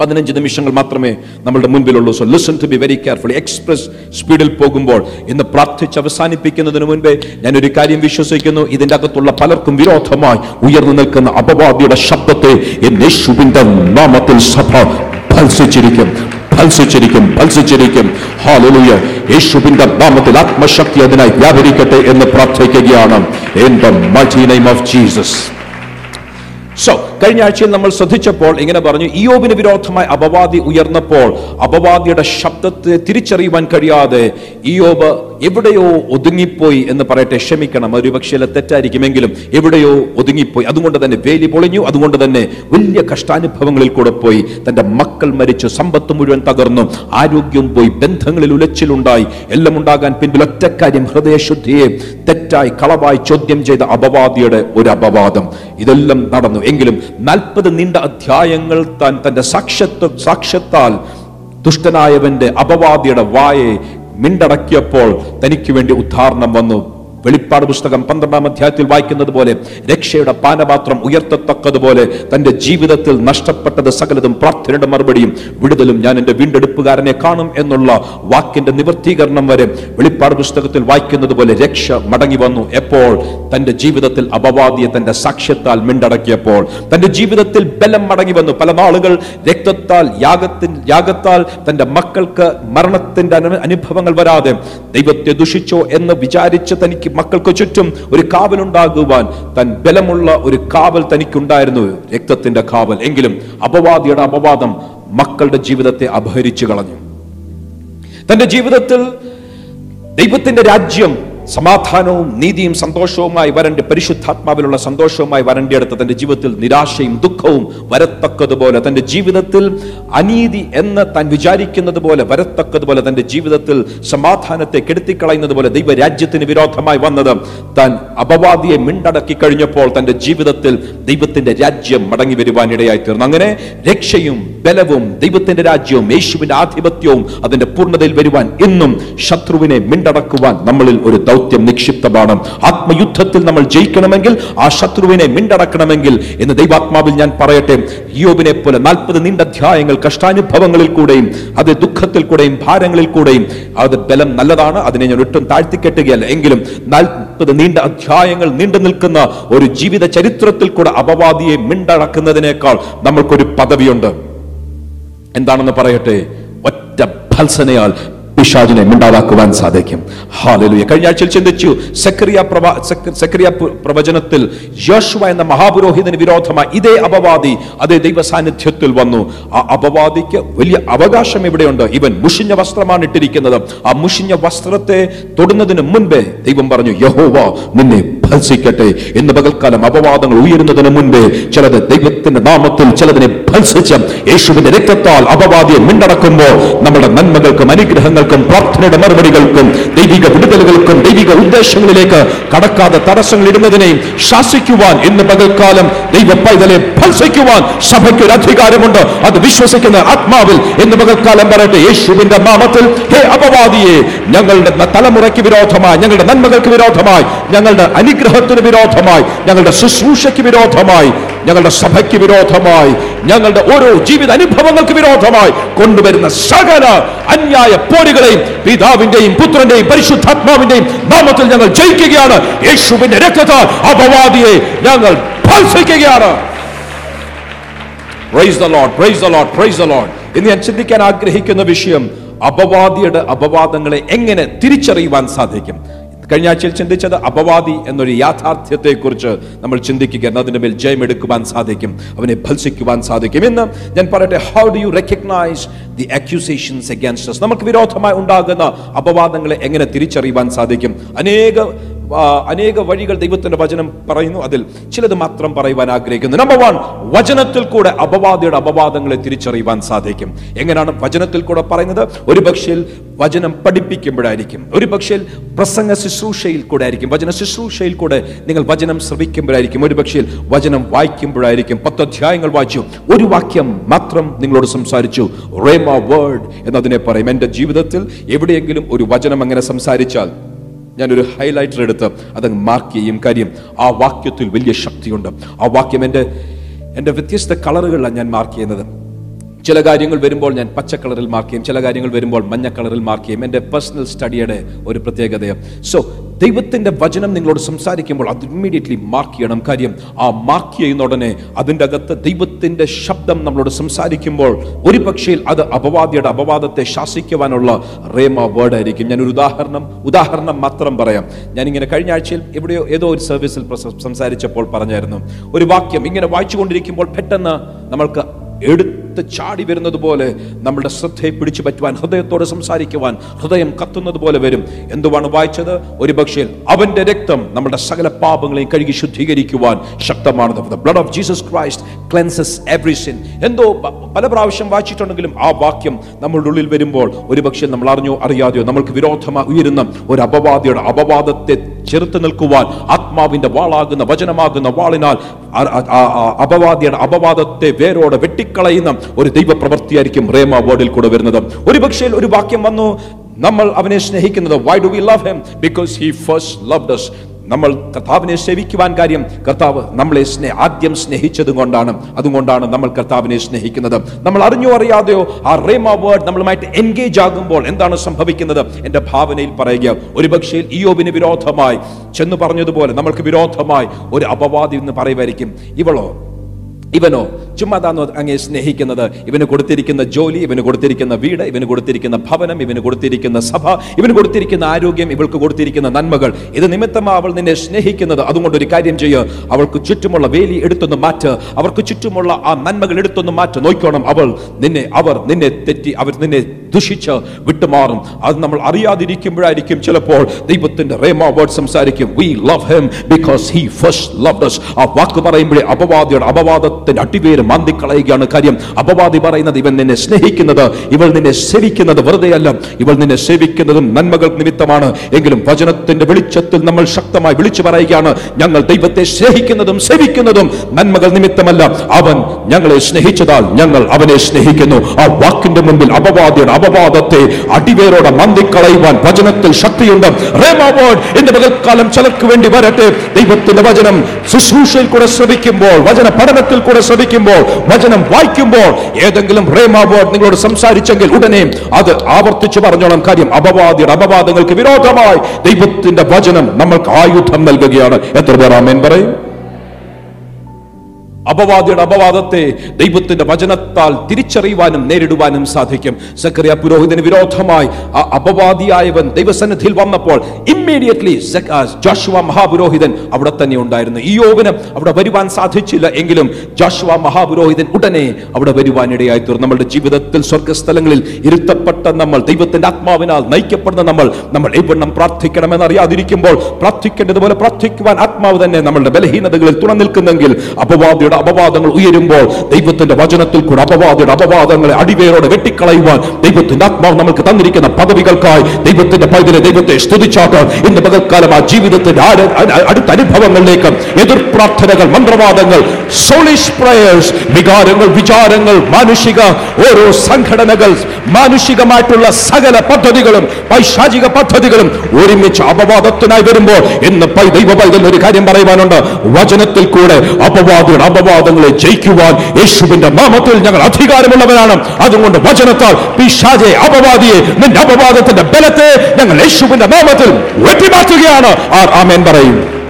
പതിനഞ്ച് നിമിഷങ്ങൾ മാത്രമേ നമ്മുടെ മുൻപിലുള്ളൂ. So listen to be very careful express സ്പീഡിൽ പോകുമ്പോൾ ഇന്ന് പ്രാർത്ഥിച്ച് അവസാനിപ്പിക്കുന്നതിന് മുൻപേ ഞാൻ ഒരു കാര്യം വിശ്വസിക്കുന്നു. ഇതിന്റെ അകത്തുള്ള പലർക്കും വിരോധമായി ഉയർന്നു നിൽക്കുന്ന അപവാദിയുടെ ശബ്ദത്തെ എൻ യേശുവിന്റെ നാമത്തിൽ സഭ ഭത്സിച്ചിരിക്കും ഭത്സിച്ചിരിക്കും ഭത്സിച്ചിരിക്കും ഹാലലുയ യേശുവിന്റെ നാമത്തിൽ ആത്മശക്തി അതിനായി വ്യാപരിക്കട്ടെ എന്ന് പ്രാർത്ഥിക്കുകയാണ്. In the mighty name of Jesus so കഴിഞ്ഞ ആഴ്ചയിൽ നമ്മൾ ശ്രദ്ധിച്ചപ്പോൾ ഇങ്ങനെ പറഞ്ഞു ഇയോബിന് വിരോധമായി അപവാദി ഉയർന്നപ്പോൾ അപവാദിയുടെ ശബ്ദത്തെ തിരിച്ചറിയുവാൻ കഴിയാതെ ഇയോബ് എവിടെയോ ഒതുങ്ങിപ്പോയി എന്ന് പറയട്ടെ ക്ഷമിക്കണം ഒരു പക്ഷേ തെറ്റായിരിക്കുമെങ്കിലും എവിടെയോ ഒതുങ്ങിപ്പോയി. അതുകൊണ്ട് തന്നെ വേലി പൊളിഞ്ഞു അതുകൊണ്ട് തന്നെ വലിയ കഷ്ടാനുഭവങ്ങളിൽ കൂടെ പോയി. തന്റെ മക്കൾ മരിച്ചു സമ്പത്ത് മുഴുവൻ തകർന്നു ആരോഗ്യം പോയി ബന്ധങ്ങളിൽ ഉലച്ചിലുണ്ടായി. എല്ലാം ഉണ്ടാകാൻ പിന്നിൽ ഒറ്റക്കാര്യം ഹൃദയശുദ്ധിയെ തെറ്റായി കളവായി ചോദ്യം ചെയ്ത അപവാദിയുടെ ഒരു അപവാദം. ഇതെല്ലാം നടന്നു. എങ്കിലും നാൽപ്പത് നീണ്ട അധ്യായങ്ങൾ താൻ തന്റെ സാക്ഷ്യത്വ സാക്ഷ്യത്താൽ ദുഷ്ടനായവന്റെ അപവാദിയുടെ വായെ മിണ്ടടക്കിയപ്പോൾ തനിക്ക് വേണ്ടി ഉദ്ധാരണം വന്നു. വെളിപ്പാട് പുസ്തകം പന്ത്രണ്ടാം അധ്യായത്തിൽ വായിക്കുന്നത് പോലെ രക്ഷയുടെ പാനപാത്രം ഉയർത്തത്തക്കതുപോലെ തന്റെ ജീവിതത്തിൽ നഷ്ടപ്പെട്ടത് സകലതും പ്രാർത്ഥനയുടെ മറുപടിയും വിടുതലും ഞാൻ എന്റെ വീണ്ടെടുപ്പുകാരനെ കാണും എന്നുള്ള വാക്കിന്റെ നിവർത്തീകരണം വരെ വെളിപ്പാട് പുസ്തകത്തിൽ വായിക്കുന്നത് പോലെ രക്ഷ മടങ്ങി വന്നു. എപ്പോൾ? തന്റെ ജീവിതത്തിൽ അപവാദിയെ തന്റെ സാക്ഷ്യത്താൽ മിണ്ടടക്കിയപ്പോൾ. തന്റെ ജീവിതത്തിൽ ബലം മടങ്ങി വന്നു. പല നാളുകൾ രക്തത്താൽ യാഗത്തിൻ യാഗത്താൽ തന്റെ മക്കൾക്ക് മരണത്തിന്റെ അനു- അനുഭവങ്ങൾ വരാതെ ദൈവത്തെ ദുഷിച്ചോ എന്ന് വിചാരിച്ച് തനിക്ക് മക്കൾക്ക് ചുറ്റും ഒരു കാവലുണ്ടാകുവാൻ തൻ ബലമുള്ള ഒരു കാവൽ തനിക്കുണ്ടായിരുന്നു. രക്തത്തിന്റെ കാവൽ. എങ്കിലും അപവാദിയുടെ അപവാദം മക്കളുടെ ജീവിതത്തെ അപഹരിച്ചു കളഞ്ഞു. തന്റെ ജീവിതത്തിൽ ദൈവത്തിന്റെ രാജ്യം സമാധാനവും നീതിയും സന്തോഷവുമായി വരന്റെ പരിശുദ്ധാത്മാവിലുള്ള സന്തോഷവുമായി വരന്റെ അടുത്ത് തന്റെ ജീവിതത്തിൽ നിരാശയും ദുഃഖവും വരത്തക്കതുപോലെ തന്റെ ജീവിതത്തിൽ അനീതി എന്ന് താൻ വിചാരിക്കുന്നത് പോലെ വരത്തക്കതുപോലെ തന്റെ ജീവിതത്തിൽ സമാധാനത്തെ കെടുത്തിക്കളയുന്നത് പോലെ ദൈവരാജ്യത്തിന് വിരോധമായി വന്നത് താൻ അപവാദിയെ മിണ്ടടക്കി കഴിഞ്ഞപ്പോൾ തന്റെ ജീവിതത്തിൽ ദൈവത്തിന്റെ രാജ്യം മടങ്ങി വരുവാൻ ഇടയായി തീർന്നു. അങ്ങനെ രക്ഷയും ബലവും ദൈവത്തിന്റെ രാജ്യവും യേശുവിന്റെ ആധിപത്യവും അതിന്റെ പൂർണതയിൽ വരുവാൻ എന്നും ശത്രുവിനെ മിണ്ടടക്കുവാൻ നമ്മളിൽ ഒരു ദൗത്യം നിക്ഷിപ്തമാണ് ആത്മയുദ്ധത്തിൽ നമ്മൾ ജയിക്കണമെങ്കിൽ ആ ശത്രുവിനെ മിണ്ടടക്കണമെങ്കിൽ എന്ന് ദൈവാത്മാവിൽ ഞാൻ പറയട്ടെ. യോബിനെ പോലെ നാൽപ്പത് നീണ്ട അധ്യായങ്ങൾ കഷ്ടാനുഭവങ്ങളിൽ കൂടെയും അത് ദുഃഖത്തിൽ കൂടെയും ഭാരങ്ങളിൽ കൂടെയും അത് ബലം നല്ലതാണ് അതിനെ ഞാൻ ഒട്ടും താഴ്ത്തിക്കെട്ടുകയല്ല. എങ്കിലും നാൽപ്പത് നീണ്ട അധ്യായങ്ങൾ നീണ്ടു നിൽക്കുന്ന ഒരു ജീവിത ചരിത്രത്തിൽ കൂടെ അപവാദിയെ മിണ്ടടക്കുന്നതിനേക്കാൾ നമ്മൾക്കൊരു പദവിയുണ്ട്. എന്താണെന്ന് പറയട്ടെ? ഒറ്റ ഭത്സനയാൽ പിശാചിനെ മിണ്ടാതാക്കുവാൻ സാധിക്കും. ഹാലലുയ കഴിഞ്ഞ ആഴ്ചയിൽ ചിന്തിച്ചു സക്രിയ സക്രിയ പ്രവചനത്തിൽ യോശുവ എന്ന മഹാപുരോഹിതന് വിരോധമായി ഇതേ അപവാദി അതേ ദൈവ സാന്നിധ്യത്തിൽ വന്നു. ആ അപവാദിക്ക് വലിയ അവകാശം ഇവിടെയുണ്ട്. ഇവൻ മുഷിഞ്ഞ വസ്ത്രമാണ് ഇട്ടിരിക്കുന്നത്. ആ മുഷിഞ്ഞ വസ്ത്രത്തെ തൊടുന്നതിന് മുൻപേ ദൈവം പറഞ്ഞു യഹോവ നിന്നെ ഭത്സിക്കട്ടെ എന്ന് പകൽക്കാലം അപവാദങ്ങൾ ഉയരുന്നതിന് മുൻപേ ചിലത് ദൈവത്തിന്റെ നാമത്തിൽ ചിലതിനെ ഭത്സിച്ച് യേശുവിന്റെ രക്തത്താൽ അപവാദിയെ മിണ്ടടക്കുമ്പോൾ നമ്മുടെ നന്മകൾക്കും അനുഗ്രഹങ്ങൾക്കും പ്രാർത്ഥനയുടെ മറുപടികൾക്കും ദൈവിക വിടുതലുകൾക്കും ദൈവിക ഉദ്ദേശങ്ങളിലേക്ക് കടക്കാതെ തടസ്സങ്ങൾ ഇടുന്നതിനെയും ശാസിക്കുവാൻ ഇന്ന് പകൽക്കാലം ദൈവ പൈതലെ ഭത്സിക്കുവാൻ സഭയ്ക്ക് ഒരു അധികാരമുണ്ട്. അത് വിശ്വസിക്കുന്ന ആത്മാവിൽ ഇന്ന് പകൽക്കാലം പറയട്ടെ യേശുവിന്റെ നാമത്തിൽ ഹേ അപവാദിയെ ഞങ്ങളുടെ തലമുറയ്ക്ക് വിരോധമായി ഞങ്ങളുടെ നന്മകൾക്ക് വിരോധമായി ഞങ്ങളുടെ അനുഗ്രഹത്തിന് വിരോധമായി ഞങ്ങളുടെ ശുശ്രൂഷയ്ക്ക് വിരോധമായി ഞങ്ങളുടെ സഭയ്ക്ക് വിരോധമായി ഞങ്ങളുടെ ഓരോ ജീവിത അനുഭവങ്ങൾക്ക് വിരോധമായി കൊണ്ടുവരുന്ന സകല അന്യായ പോരുകളെയും പിതാവിന്റെയും പുത്രന്റെയും പരിശുദ്ധാത്മാവിന്റെയും നാമത്തിൽ ഞങ്ങൾ ജയിക്കുകയാണ്. യേശുവിന്റെ രക്തത്താൽ അപവാദിയെ ഞങ്ങൾ ഭത്സിക്കുകയാണ് പ്രൈസ് ഞാൻ ചിന്തിക്കാൻ ആഗ്രഹിക്കുന്ന വിഷയം അപവാദിയുടെ അപവാദങ്ങളെ എങ്ങനെ തിരിച്ചറിയുവാൻ സാധിക്കും? കഴിഞ്ഞ ആഴ്ചയിൽ ചിന്തിച്ചത് അപവാദി എന്നൊരു യാഥാർത്ഥ്യത്തെക്കുറിച്ച് നമ്മൾ ചിന്തിക്കുക അതിന്റെ മേൽ ജയമെടുക്കുവാൻ സാധിക്കും. അവനെ ഭത്സിക്കുവാൻ സാധിക്കും. ഇന്ന് ഞാൻ പറയട്ടെ how do you recognise the accusations against നമുക്ക് വിരോധമായി ഉണ്ടാകുന്ന അപവാദങ്ങളെ എങ്ങനെ തിരിച്ചറിയുവാൻ സാധിക്കും? അനേക അനേക വഴികൾ ദൈവത്തിന്റെ വചനം പറയുന്നു. അതിൽ ചിലത് മാത്രം പറയുവാൻ ആഗ്രഹിക്കുന്നു. നമ്പർ വൺ വചനത്തിൽ കൂടെ അപവാദിയുടെ അപവാദങ്ങളെ തിരിച്ചറിയുവാൻ സാധിക്കും. എങ്ങനെയാണ് വചനത്തിൽ കൂടെ പറയുന്നത്? ഒരു പക്ഷേ വചനം പഠിപ്പിക്കുമ്പോഴായിരിക്കും. ഒരു പക്ഷേ പ്രസംഗ ശുശ്രൂഷയിൽ കൂടെ ആയിരിക്കും വചന ശുശ്രൂഷയിൽ കൂടെ നിങ്ങൾ വചനം ശ്രവിക്കുമ്പോഴായിരിക്കും. ഒരു പക്ഷേ വചനം വായിക്കുമ്പോഴായിരിക്കും. പത്ത് അധ്യായങ്ങൾ വായിച്ചു. ഒരു വാക്യം മാത്രം നിങ്ങളോട് സംസാരിച്ചു. റേമ വേർഡ് എന്നതിനെ പറയും. എന്റെ ജീവിതത്തിൽ എവിടെയെങ്കിലും ഒരു വചനം അങ്ങനെ സംസാരിച്ചാൽ ഞാനൊരു ഹൈലൈറ്റർ എടുത്ത് അതങ്ങ് മാർക്ക് ചെയ്യും കാര്യം. ആ വാക്യത്തിൽ വലിയ ശക്തിയുണ്ട്. ആ വാക്യം എന്റെ എന്റെ വ്യത്യസ്ത കളറുകളിലാണ് ഞാൻ മാർക്ക് ചെയ്യുന്നത്. ചില കാര്യങ്ങൾ വരുമ്പോൾ ഞാൻ പച്ച കളറിൽ മാർക്ക് ചെയ്യും. ചില കാര്യങ്ങൾ വരുമ്പോൾ മഞ്ഞ കളറിൽ മാർക്ക് ചെയ്യും. എന്റെ പേഴ്സണൽ സ്റ്റഡിയുടെ ഒരു പ്രത്യേകതയാണ്. സോ ദൈവത്തിന്റെ വചനം നിങ്ങളോട് സംസാരിക്കുമ്പോൾ അത് ഇമ്മീഡിയറ്റ്ലി മാർക്ക് ചെയ്യണം. കാര്യം ആ മാർക്ക് ചെയ്യുന്ന ഉടനെ അതിന്റെ അകത്ത് ദൈവത്തിന്റെ ശബ്ദം നമ്മളോട് സംസാരിക്കുമ്പോൾ ഒരു പക്ഷേ അത് അപവാദിയുടെ അപവാദത്തെ ശാസിക്കുവാനുള്ള റേമ വേർഡ് ആയിരിക്കും. ഞാൻ ഒരു ഉദാഹരണം ഉദാഹരണം മാത്രം പറയാം. ഞാനിങ്ങനെ കഴിഞ്ഞ ആഴ്ചയിൽ എവിടെയോ ഏതോ ഒരു സർവീസിൽ സംസാരിച്ചപ്പോൾ പറഞ്ഞായിരുന്നു. ഒരു വാക്യം ഇങ്ങനെ വായിച്ചുകൊണ്ടിരിക്കുമ്പോൾ പെട്ടെന്ന് നമ്മൾക്ക് എടുത്ത് ചാടി വരുന്നത് പോലെ നമ്മുടെ ശ്രദ്ധയെ പിടിച്ചു പറ്റുവാൻ ഹൃദയത്തോട് സംസാരിക്കുവാൻ ഹൃദയം കത്തുന്നത് പോലെ വരും. എന്തുവാണ് വായിച്ചത്? ഒരു പക്ഷേ അവന്റെ രക്തം നമ്മുടെ സകല പാപങ്ങളെയും കഴുകി ശുദ്ധീകരിക്കുവാൻ ശക്തമാണ് blood of Jesus Christ cleanses every sin എന്തോ പല പ്രാവശ്യം വായിച്ചിട്ടുണ്ടെങ്കിലും ആ വാക്യം നമ്മളുടെ ഉള്ളിൽ വരുമ്പോൾ ഒരുപക്ഷെ നമ്മൾ അറിഞ്ഞോ അറിയാതെയോ നമ്മൾക്ക് വിരോധമായി ഉയരുന്ന ഒരു അപവാദിയുടെ അപവാദത്തെ ചെറുത്ത് നിൽക്കുവാൻ ആത്മാവിന്റെ വാളാകുന്ന വചനമാകുന്ന വാളിനാൽ അപവാദിയുടെ അപവാദത്തെ വേരോടെ വെട്ടിക്കളയുന്ന ഒരു ദൈവപ്രവൃത്തിയായിരിക്കും റേമ വേർഡിൽ കൂടെ വരുന്നത്. ഒരു പക്ഷേ ഒരു വാക്യം വന്നു നമ്മൾ അവനെ സ്നേഹിക്കുന്നത്. Why do we love him because he first love us നമ്മൾ കർത്താവിനെ സേവിക്കുവാൻ കാര്യം കർത്താവ് നമ്മളെ സ്നേ ആദ്യം സ്നേഹിച്ചത് കൊണ്ടാണ്. അതുകൊണ്ടാണ് നമ്മൾ കർത്താവിനെ സ്നേഹിക്കുന്നത്. നമ്മൾ അറിഞ്ഞോ അറിയാതെയോ ആ റേമ വേർഡ് നമ്മളുമായിട്ട് എൻഗേജ് ആകുമ്പോൾ എന്താണ് സംഭവിക്കുന്നത്? എന്റെ ഭാവനയിൽ പറയുക ഒരു പക്ഷേ ഇയോബിന് വിരോധമായി. ചെന്ന് പറഞ്ഞതുപോലെ നമ്മൾക്ക് വിരോധമായി ഒരു അപവാദി എന്ന് പറയുമായിരിക്കും. ഇവളോ ഇവനോ ചുമ്മാ താന്നോ അങ്ങേ സ്നേഹിക്കുന്നത്. ഇവന് കൊടുത്തിരിക്കുന്ന ജോലി ഇവന് കൊടുത്തിരിക്കുന്ന വീട് ഇവന് കൊടുത്തിരിക്കുന്ന ഭവനം ഇവന് കൊടുത്തിരിക്കുന്ന സഭ ഇവന് കൊടുത്തിരിക്കുന്ന ആരോഗ്യം ഇവൾക്ക് കൊടുത്തിരിക്കുന്ന നന്മകൾ. ഇത് നിമിത്തമാ അവൾ നിന്നെ സ്നേഹിക്കുന്നത്. അതുകൊണ്ട് ഒരു കാര്യം ചെയ്യുക അവൾക്ക് ചുറ്റുമുള്ള വേലി എടുത്തൊന്ന് മാറ്റ്. അവർക്ക് ചുറ്റുമുള്ള ആ നന്മകൾ എടുത്തൊന്ന് മാറ്റ്. നോക്കണം അവൾ. നിന്നെ അവർ നിന്നെ തെറ്റി അവർ നിന്നെ ദുഷിച്ച് വിട്ടുമാറും. അത് നമ്മൾ അറിയാതിരിക്കുമ്പോഴായിരിക്കും ചിലപ്പോൾ ദൈവത്തിന്റെ റേമ വേർഡ് സംസാരിക്കും. We love him because he first loved us. ആ വാക്ക് പറയുമ്പോഴേ അപവാദിയുടെ അപവാദത്തിന്റെ അടിവേര് മാന്തിക്കളയുകയാണ് കാര്യം. അപവാദി പറയുന്നത് ഇവൻ നിന്നെ സ്നേഹിക്കുന്നത് ഇവൾ നിന്നെ സേവിക്കുന്നത് വെറുതെയല്ല. ഇവൾ നിന്നെ സേവിക്കുന്നതും നന്മകൾ നിമിത്തമാണ്. എങ്കിലും വചനത്തിന്റെ വെളിച്ചത്തിൽ നമ്മൾ ശക്തമായി വിളിച്ചു പറയുകയാണ് ഞങ്ങൾ ദൈവത്തെ സ്നേഹിക്കുന്നതും സേവിക്കുന്നതും നന്മകൾ നിമിത്തമല്ല. അവൻ ഞങ്ങളെ സ്നേഹിച്ചതാൽ ഞങ്ങൾ അവനെ സ്നേഹിക്കുന്നു. ആ വാക്കിന്റെ മുമ്പിൽ അപവാദിയുടെ അപവാദത്തെ അടിവേരോടെ മന്തിക്കളയുവാൻ വചനത്തിൽ ശക്തിയുണ്ട്. എന്റെ പകൽക്കാലം ചിലർക്ക് വേണ്ടി വരട്ടെ. ദൈവത്തിന്റെ വചനം ശുശ്രൂഷയിൽ കൂടെ ശ്രമിക്കുമ്പോൾ വചന പഠനത്തിൽ കൂടെ ശ്രമിക്കുമ്പോൾ വചനം വായിക്കുമ്പോൾ ഏതെങ്കിലും റേമാ നിങ്ങളോട് സംസാരിച്ചെങ്കിൽ ഉടനെ അത് ആവർത്തിച്ചു പറഞ്ഞോളം. കാര്യം അപവാദിയുടെ അപവാദങ്ങൾക്ക് വിരോധമായി ദൈവത്തിന്റെ വചനം നമ്മൾക്ക് ആയുധം നൽകുകയാണ്. എത്ര പേർ ആമേൻ പറയും? അപവാദിയുടെ അപവാദത്തെ ദൈവത്തിന്റെ വചനത്താൽ തിരിച്ചറിയുവാനും നേരിടുവാനും സാധിക്കും. സക്കറിയ പുരോഹിതന് വിരോധമായി ആ അപവാദിയായവൻ ദൈവസന്നിധിയിൽ വന്നപ്പോൾ ഇമ്മീഡിയറ്റ്ലി ജോഷുവ മഹാപുരോഹിതൻ അവിടെ തന്നെ ഉണ്ടായിരുന്നു. ഈ യോവിന് അവിടെ വരുവാൻ സാധിച്ചില്ല എങ്കിലും ജോഷുവ മഹാപുരോഹിതൻ ഉടനെ അവിടെ വരുവാൻ ഇടയായി തീർന്നു നമ്മുടെ ജീവിതത്തിൽ സ്വർഗസ്ഥലങ്ങളിൽ ഇരുത്തപ്പെട്ട നമ്മൾ ദൈവത്തിന്റെ ആത്മാവിനാൽ നയിക്കപ്പെടുന്ന നമ്മൾ നമ്മൾ എവണ്ണം പ്രാർത്ഥിക്കണമെന്ന് അറിയാതിരിക്കുമ്പോൾ പ്രാർത്ഥിക്കേണ്ടതുപോലെ പ്രാർത്ഥിക്കുവാൻ ആത്മാവ് തന്നെ നമ്മളുടെ ബലഹീനതകളിൽ തുണ നിൽക്കുന്നെങ്കിൽ അപവാദിയുടെ അപവാദങ്ങൾ ഉയരുമ്പോൾ ദൈവത്തിന്റെ വചനത്തിൽ കൂടെ അപവാദയുടെ അപവാദങ്ങളെ അടിവേരോടെ വെട്ടിക്കളയുവാൻ ദൈവത്തിന്റെ ആത്മാവ് നമുക്ക് തന്നിരിക്കുന്ന പദവികൾക്കായി ദൈവത്തിന്റെ പൈതലെ ദൈവത്തെ സ്തുതിച്ചാക്കാൻ ഇന്ന് പകൽക്കാലം ആ ജീവിതത്തിന്റെ അടുത്ത അനുഭവങ്ങളിലേക്ക് എതിർ പ്രാർത്ഥനകൾ മന്ത്രവാദങ്ങൾ സോളിഷ് പ്രയേഴ്സ് വികാരങ്ങൾ വിചാരങ്ങൾ മാനുഷിക ഓരോ സംഘടനകൾ മാനുഷികമായിട്ടുള്ള സകല പദ്ധതികളും പൈശാചിക പദ്ധതികളും ഒരുമിച്ച് അപവാദത്തിനായി വരുമ്പോൾ ഇന്ന് ദൈവ പൈതൽ ഒരു കാര്യം പറയുവാനുണ്ട്. വചനത്തിൽ കൂടെ അപവാദിയുടെ അപവാദങ്ങളെ ജയിക്കുവാൻ യേശുവിന്റെ നാമത്തിൽ ഞങ്ങൾ അധികാരമുള്ളവരാണ്. അതുകൊണ്ട് വചനത്താൽ പിശാചെ അപവാദിയെ നിന്റെ അപവാദത്തിന്റെ ബലത്തെ ഞങ്ങൾ യേശുവിന്റെ നാമത്തിൽ വെട്ടിമാറ്റുകയാണ്. ആർ ആമേൻ പറയും.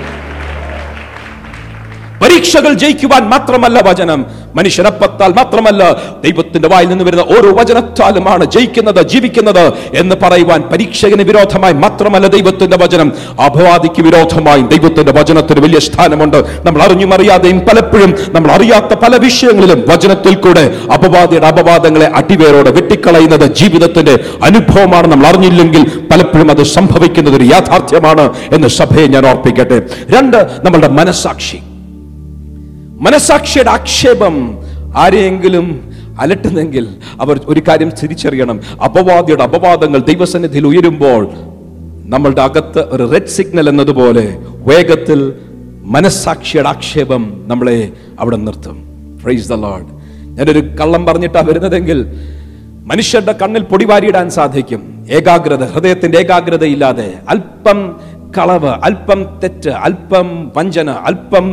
പരീക്ഷകൾ ജയിക്കുവാൻ മാത്രമല്ല വചനം. മനുഷ്യനപ്പത്താൽ മാത്രമല്ല ദൈവത്തിന്റെ വായിൽ നിന്ന് വരുന്ന ഓരോ വചനത്താലുമാണ് ജയിക്കുന്നത് ജീവിക്കുന്നത് എന്ന് പറയുവാൻ പരീക്ഷകന് വിരോധമായി മാത്രമല്ല ദൈവത്തിന്റെ വചനം. അപവാദിക്ക് വിരോധമായി ദൈവത്തിന്റെ വചനത്തിന് വലിയ സ്ഥാനമുണ്ട്. നമ്മൾ അറിഞ്ഞും അറിയാതെയും പലപ്പോഴും നമ്മൾ അറിയാത്ത പല വിഷയങ്ങളിലും വചനത്തിൽ കൂടെ അപവാദിയുടെ അപവാദങ്ങളെ അടിവേരോടെ വെട്ടിക്കളയുന്നത് ജീവിതത്തിന്റെ അനുഭവമാണ്. നമ്മൾ അറിഞ്ഞില്ലെങ്കിൽ പലപ്പോഴും അത് സംഭവിക്കുന്നത് ഒരു യാഥാർത്ഥ്യമാണ് എന്ന് സഭയെ ഞാൻ ഓർപ്പിക്കട്ടെ. രണ്ട് നമ്മളുടെ മനസാക്ഷി മനസാക്ഷിയുടെ ആക്ഷേപം ആരെയെങ്കിലും അലട്ടുന്നെങ്കിൽ അവർ ഒരു കാര്യം തിരിച്ചറിയണം. അപവാദിയുടെ അപവാദങ്ങൾ ദൈവസന്നിധിയിൽ ഉയരുമ്പോൾ നമ്മളുടെ അകത്ത് ഒരു റെഡ് സിഗ്നൽ എന്നതുപോലെ വേഗത്തിൽ മനസാക്ഷിയുടെ ആക്ഷേപം നമ്മളെ അവിടെ നിർത്തും. പ്രൈസ് ദ ലോഡ് ഞാനൊരു കള്ളം പറഞ്ഞിട്ടാ വരുന്നതെങ്കിൽ മനുഷ്യരുടെ കണ്ണിൽ പൊടിവാരിയിടാൻ സാധിക്കും. ഏകാഗ്രത ഹൃദയത്തിന്റെ ഏകാഗ്രത ഇല്ലാതെ അല്പം കളവ് അല്പം തെറ്റ് അല്പം വഞ്ചന അല്പം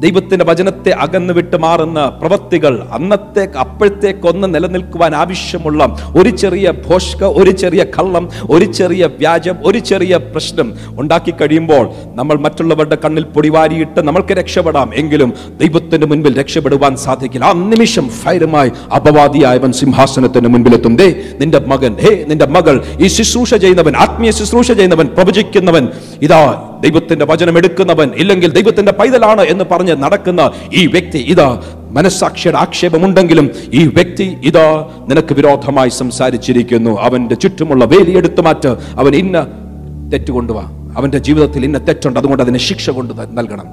ദൈവത്തിന്റെ വചനത്തെ അകന്നു വിട്ട് മാറുന്ന പ്രവൃത്തികൾ അന്നത്തെ അപ്പോഴത്തേക്കൊന്ന് നിലനിൽക്കുവാൻ ആവശ്യമുള്ള ഒരു ചെറിയ ഭോഷ്ക ഒരു ചെറിയ കള്ളം ഒരു ചെറിയ വ്യാജം ഒരു ചെറിയ പ്രശ്നം ഉണ്ടാക്കി കഴിയുമ്പോൾ നമ്മൾ മറ്റുള്ളവരുടെ കണ്ണിൽ പൊടിവാരിയിട്ട് നമ്മൾക്ക് രക്ഷപ്പെടാം. എങ്കിലും ദൈവത്തിന്റെ മുൻപിൽ രക്ഷപ്പെടുവാൻ സാധിക്കില്ല. ആ നിമിഷം ഫയറുമായി അപവാദിയായവൻ സിംഹാസനത്തിന് മുൻപിലെത്തും. ദേ നിന്റെ മകൻ ഹേ നിന്റെ മകൾ ഈ ശുശ്രൂഷ ചെയ്യുന്നവൻ ആത്മീയ ശുശ്രൂഷ ചെയ്യുന്നവൻ പ്രവചിക്കുന്നവൻ ഇതാ ദൈവത്തിന്റെ വചനം എടുക്കുന്നവൻ ഇല്ലെങ്കിൽ ദൈവത്തിന്റെ പൈതലാണ് എന്ന് പറഞ്ഞ് നടക്കുന്ന ഈ വ്യക്തി ഇതാ മനസ്സാക്ഷിയുടെ ആക്ഷേപമുണ്ടെങ്കിലും ഈ വ്യക്തി ഇതാ നിനക്ക് വിരോധമായി സംസാരിച്ചിരിക്കുന്നു. അവന്റെ ചുറ്റുമുള്ള വേലി എടുത്തു മാറ്റ്. അവൻ ഇന്ന തെറ്റ് കൊണ്ടുവാ. അവന്റെ ജീവിതത്തിൽ ഇന്ന തെറ്റുണ്ട്. അതുകൊണ്ട് അതിന് ശിക്ഷ കൊണ്ട് നൽകണം.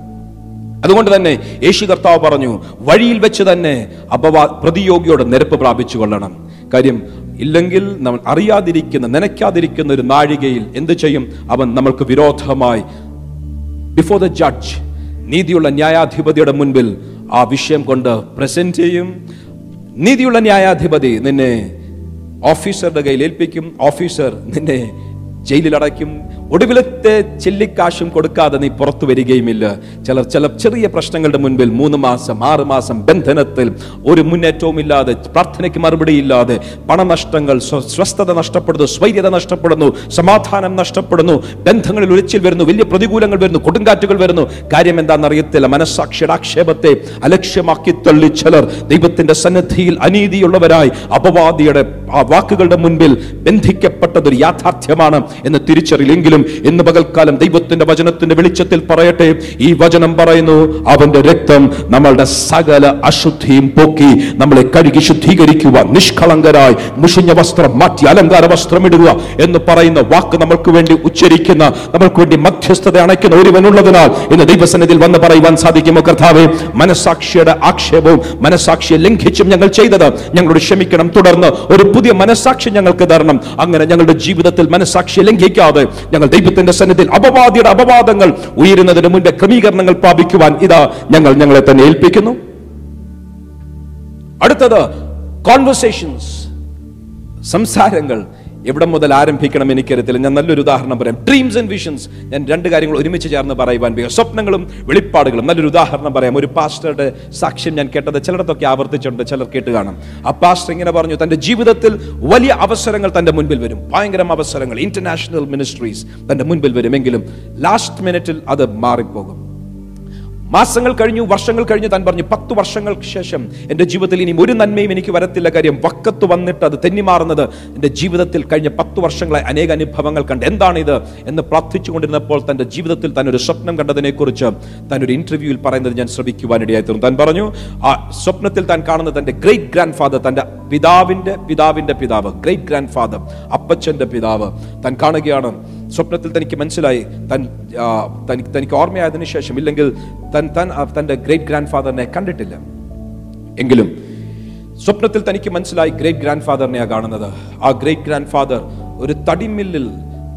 അതുകൊണ്ട് തന്നെ യേശു കർത്താവ് പറഞ്ഞു വഴിയിൽ വെച്ച് തന്നെ അപവാ പ്രതിയോഗിയോട് നിരപ്പ് പ്രാപിച്ചു കൊള്ളണം കാര്യം ഇല്ലെങ്കിൽ നമ്മൾ അറിയാതിരിക്കുന്ന നനയ്ക്കാതിരിക്കുന്ന ഒരു നാഴികയിൽ എന്ത് ചെയ്യും? അവൻ നമ്മൾക്ക് വിരോധമായി ബിഫോർ ദ ജഡ്ജ് നീതിയുള്ള ന്യായാധിപതിയുടെ മുൻപിൽ ആ വിഷയം കൊണ്ട് പ്രസന്റ് ചെയ്യും. നീതിയുള്ള ന്യായാധിപതി നിന്നെ ഓഫീസറുടെ കയ്യിൽ ഏൽപ്പിക്കും ഓഫീസർ നിന്നെ ജയിലിൽ അടയ്ക്കും ഒടുവിലത്തെ ചെല്ലിക്കാശും കൊടുക്കാതെ നീ പുറത്തു വരികയുമില്ല. ചിലർ ചില ചെറിയ പ്രശ്നങ്ങളുടെ മുൻപിൽ മൂന്ന് മാസം ആറ് മാസം ബന്ധനത്തിൽ ഒരു മുന്നേറ്റവും ഇല്ലാതെ പ്രാർത്ഥനയ്ക്ക് മറുപടി ഇല്ലാതെ പണനഷ്ടങ്ങൾ സ്വസ്ഥത നഷ്ടപ്പെടുന്നു സ്വൈര്യത നഷ്ടപ്പെടുന്നു സമാധാനം നഷ്ടപ്പെടുന്നു ബന്ധങ്ങളിൽ ഒഴിച്ചിൽ വരുന്നു വലിയ പ്രതികൂലങ്ങൾ വരുന്നു കൊടുങ്കാറ്റുകൾ വരുന്നു. കാര്യം എന്താണെന്ന് അറിയത്തില്ല മനസ്സാക്ഷിയുടെ ആക്ഷേപത്തെ അലക്ഷ്യമാക്കി തള്ളി ചിലർ ദൈവത്തിന്റെ സന്നദ്ധിയിൽ അനീതിയുള്ളവരായി അപവാദിയുടെ ആ വാക്കുകളുടെ മുൻപിൽ ബന്ധിക്കപ്പെട്ടതൊരു യാഥാർത്ഥ്യമാണ് എന്ന് തിരിച്ചറിയില്ലെങ്കിലും ഇന്ന് പകൽക്കാലം ദൈവത്തിന്റെ വചനത്തിന്റെ വെളിച്ചത്തിൽ പറയട്ടെ. ഈ വചനം പറയുന്നു അവന്റെ രക്തം നമ്മളുടെ സകല അശുദ്ധിയും പോക്കി നമ്മളെ കഴുകി ശുദ്ധീകരിക്കുക നിഷ്കളങ്കരായി മുഷിഞ്ഞ വസ്ത്രം മാറ്റി അലങ്കാര വസ്ത്രം ഇടുക എന്ന് പറയുന്ന വാക്ക് നമ്മൾക്ക് വേണ്ടി ഉച്ചരിക്കുന്ന നമ്മൾക്ക് വേണ്ടി മധ്യസ്ഥത അണയ്ക്കുന്ന ഒരുവനുള്ളതിനാൽ ഇന്ന് ദൈവസന്നിധിയിൽ വന്ന് പറയുവാൻ സാധിക്കുമോ കർത്താവെ? മനസാക്ഷിയുടെ ആക്ഷേപവും മനസാക്ഷിയെ ലംഘിച്ചും ഞങ്ങൾ ചെയ്തത് ഞങ്ങളോട് ക്ഷമിക്കണം. തുടർന്ന് ഒരു പുതിയ മനസാക്ഷി ഞങ്ങൾക്ക് തരണം. അങ്ങനെ ഞങ്ങളുടെ ജീവിതത്തിൽ മനസാക്ഷിയെ ലംഘിക്കാതെ ഞങ്ങൾ ദൈവത്തിന്റെ സന്നിധിയിൽ അപവാദിയുടെ അപവാദങ്ങൾ ഉയരുന്നതിന് മുൻപേ ക്രമീകരണങ്ങൾ പ്രാപിക്കുവാൻ ഇതാ ഞങ്ങൾ ഞങ്ങളെ തന്നെ ഏൽപ്പിക്കുന്നു. അടുത്തത് കോൺവെർസേഷൻസ് സംസാരങ്ങൾ. എവിടെ മുതൽ ആരംഭിക്കണം എനിക്കറിയത്തില്ല ഞാൻ നല്ലൊരു ഉദാഹരണം പറയാം. ഡ്രീംസ് ആൻഡ് വിഷൻസ് ഞാൻ രണ്ട് കാര്യങ്ങൾ ഒരുമിച്ച് ചേർന്ന് പറയുവാൻ വേഗം സ്വപ്നങ്ങളും വെളിപ്പാടുകളും. നല്ലൊരു ഉദാഹരണം പറയാം. ഒരു പാസ്റ്ററുടെ സാക്ഷ്യം ഞാൻ കേട്ടത് ചിലയിടത്തൊക്കെ ആവർത്തിച്ചിട്ടുണ്ട്. ചിലർ കേട്ട് കാണാം. ആ പാസ്റ്റർ ഇങ്ങനെ പറഞ്ഞു തന്റെ ജീവിതത്തിൽ വലിയ അവസരങ്ങൾ തന്റെ മുൻപിൽ വരും. ഭയങ്കരം അവസരങ്ങൾ. ഇന്റർനാഷണൽ മിനിസ്ട്രീസ് തന്റെ മുൻപിൽ വരുമെങ്കിലും ലാസ്റ്റ് മിനിറ്റിൽ അത് മാറിപ്പോകും. മാസങ്ങൾ കഴിഞ്ഞു വർഷങ്ങൾ കഴിഞ്ഞു താൻ പറഞ്ഞു പത്ത് വർഷങ്ങൾക്ക് ശേഷം എന്റെ ജീവിതത്തിൽ ഇനി ഒരു നന്മയും എനിക്ക് വരത്തില്ല കാര്യം വക്കത്ത് വന്നിട്ട് അത് തെന്നിമാറുന്നത് എന്റെ ജീവിതത്തിൽ കഴിഞ്ഞ പത്ത് വർഷങ്ങളായി അനേക അനുഭവങ്ങൾ കണ്ട്. എന്താണിത്? എന്ന് പ്രാർത്ഥിച്ചുകൊണ്ടിരുന്നപ്പോൾ തന്റെ ജീവിതത്തിൽ താൻ ഒരു സ്വപ്നം കണ്ടതിനെക്കുറിച്ച് താൻ ഒരു ഇന്റർവ്യൂവിൽ പറയുന്നത് ഞാൻ ശ്രമിക്കുവാനിടയായി തീർന്നു താൻ പറഞ്ഞു ആ സ്വപ്നത്തിൽ താൻ കാണുന്ന തന്റെ ഗ്രേറ്റ് ഗ്രാൻഡ് ഫാദർ തന്റെ പിതാവിന്റെ പിതാവിന്റെ പിതാവ് ഗ്രേറ്റ് ഗ്രാൻഡ് ഫാദർ അപ്പച്ചന്റെ പിതാവ്. താൻ കാണുകയാണ് സ്വപ്നത്തിൽ തനിക്ക് മനസ്സിലായി. തൻ തനിക്ക് തനിക്ക് ഓർമ്മയായതിനു ശേഷം ഇല്ലെങ്കിൽ തൻ തൻ തന്റെ ഗ്രേറ്റ് ഗ്രാൻഡ് ഫാദറിനെ കണ്ടിട്ടില്ല. എങ്കിലും സ്വപ്നത്തിൽ തനിക്ക് മനസ്സിലായി ഗ്രേറ്റ് ഗ്രാൻഡ് ഫാദറിനെയാണ് കാണുന്നത്. ആ ഗ്രേറ്റ് ഗ്രാൻഡ് ഫാദർ ഒരു തടിമില്ലിൽ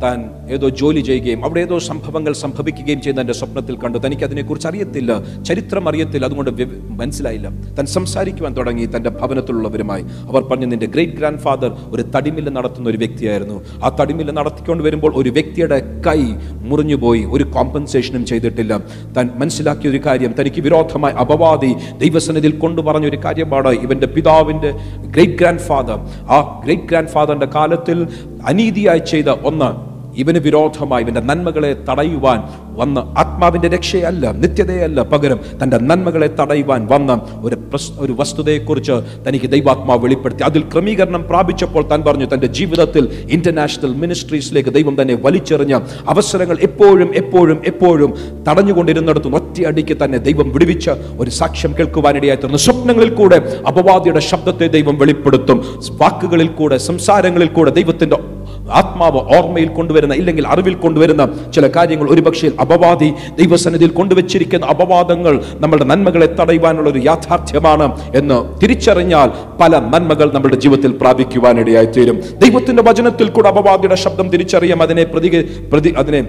താൻ ഏതോ ജോലി ചെയ്യുകയും അവിടെ ഏതോ സംഭവങ്ങൾ സംഭവിക്കുകയും ചെയ്യുന്ന എന്റെ സ്വപ്നത്തിൽ കണ്ടു. തനിക്ക് അതിനെക്കുറിച്ച് അറിയത്തില്ല. ചരിത്രം അറിയത്തില്ല. അതുകൊണ്ട് മനസ്സിലായില്ല. തൻ സംസാരിക്കുവാൻ തുടങ്ങി തന്റെ ഭവനത്തിലുള്ളവരുമായി. അവർ പറഞ്ഞു നിന്റെ ഗ്രേറ്റ് ഗ്രാൻഡ് ഫാദർ ഒരു തടിമില്ല നടത്തുന്ന ഒരു വ്യക്തിയായിരുന്നു. ആ തടിമില്ല നടത്തിക്കൊണ്ട് വരുമ്പോൾ ഒരു വ്യക്തിയുടെ കൈ മുറിഞ്ഞുപോയി. ഒരു കോമ്പൻസേഷനും ചെയ്തിട്ടില്ല. തൻ മനസ്സിലാക്കിയ ഒരു കാര്യം തനിക്ക് വിരോധമായി അപവാദി ദൈവസന്നിധിയിൽ കൊണ്ടു പറഞ്ഞ ഒരു കാര്യമാണ് ഇവന്റെ പിതാവിന്റെ ഗ്രേറ്റ് ഗ്രാൻഡ് ഫാദർ ആ ഗ്രേറ്റ് ഗ്രാൻഡ് ഫാദറിന്റെ കാലത്തിൽ അനീതിയായി ചെയ്ത ഒന്ന് ഇവന് വിരോധമായി ഇവന്റെ നന്മകളെ തടയുവാൻ വന്ന ആത്മാവിന്റെ രക്ഷയല്ല നിത്യതയല്ല പകരം തന്റെ നന്മകളെ തടയുവാൻ വന്ന ഒരു പ്രശ് ഒരു വസ്തുതയെക്കുറിച്ച് തനിക്ക് ദൈവാത്മാവ് വെളിപ്പെടുത്തി. അതിൽ ക്രമീകരണം പ്രാപിച്ചപ്പോൾ താൻ പറഞ്ഞു തന്റെ ജീവിതത്തിൽ ഇന്റർനാഷണൽ മിനിസ്ട്രീസിലേക്ക് ദൈവം തന്നെ വലിച്ചെറിഞ്ഞ അവസരങ്ങൾ എപ്പോഴും എപ്പോഴും എപ്പോഴും തടഞ്ഞുകൊണ്ടിരുന്നിടത്തു ഒറ്റയടിക്ക് തന്നെ ദൈവം വിടുവിച്ച ഒരു സാക്ഷ്യം കേൾക്കുവാനിടയായി സ്വപ്നങ്ങളിൽ കൂടെ അപവാദിയുടെ ശബ്ദത്തെ ദൈവം വെളിപ്പെടുത്തും. വാക്കുകളിൽ കൂടെ സംസാരങ്ങളിൽ കൂടെ ദൈവത്തിന്റെ ആത്മാവ് ഓർമ്മയിൽ കൊണ്ടുവരുന്ന ഇല്ലെങ്കിൽ അറിവിൽ കൊണ്ടുവരുന്ന ചില കാര്യങ്ങൾ ഒരുപക്ഷെ അപവാദി ദൈവസന്നിധിയിൽ കൊണ്ടുവച്ചിരിക്കുന്ന അപവാദങ്ങൾ നമ്മുടെ നന്മകളെ തടയുവാനുള്ള ഒരു യാഥാർത്ഥ്യമാണ് എന്ന് തിരിച്ചറിഞ്ഞാൽ പല നന്മകൾ നമ്മുടെ ജീവിതത്തിൽ പ്രാപിക്കുവാനിടയായി തീരും. ദൈവത്തിന്റെ വചനത്തിൽ കൂടെ അപവാദിയുടെ ശബ്ദം തിരിച്ചറിയാം. അതിനെ പ്രതി പ്രതി അതിനെ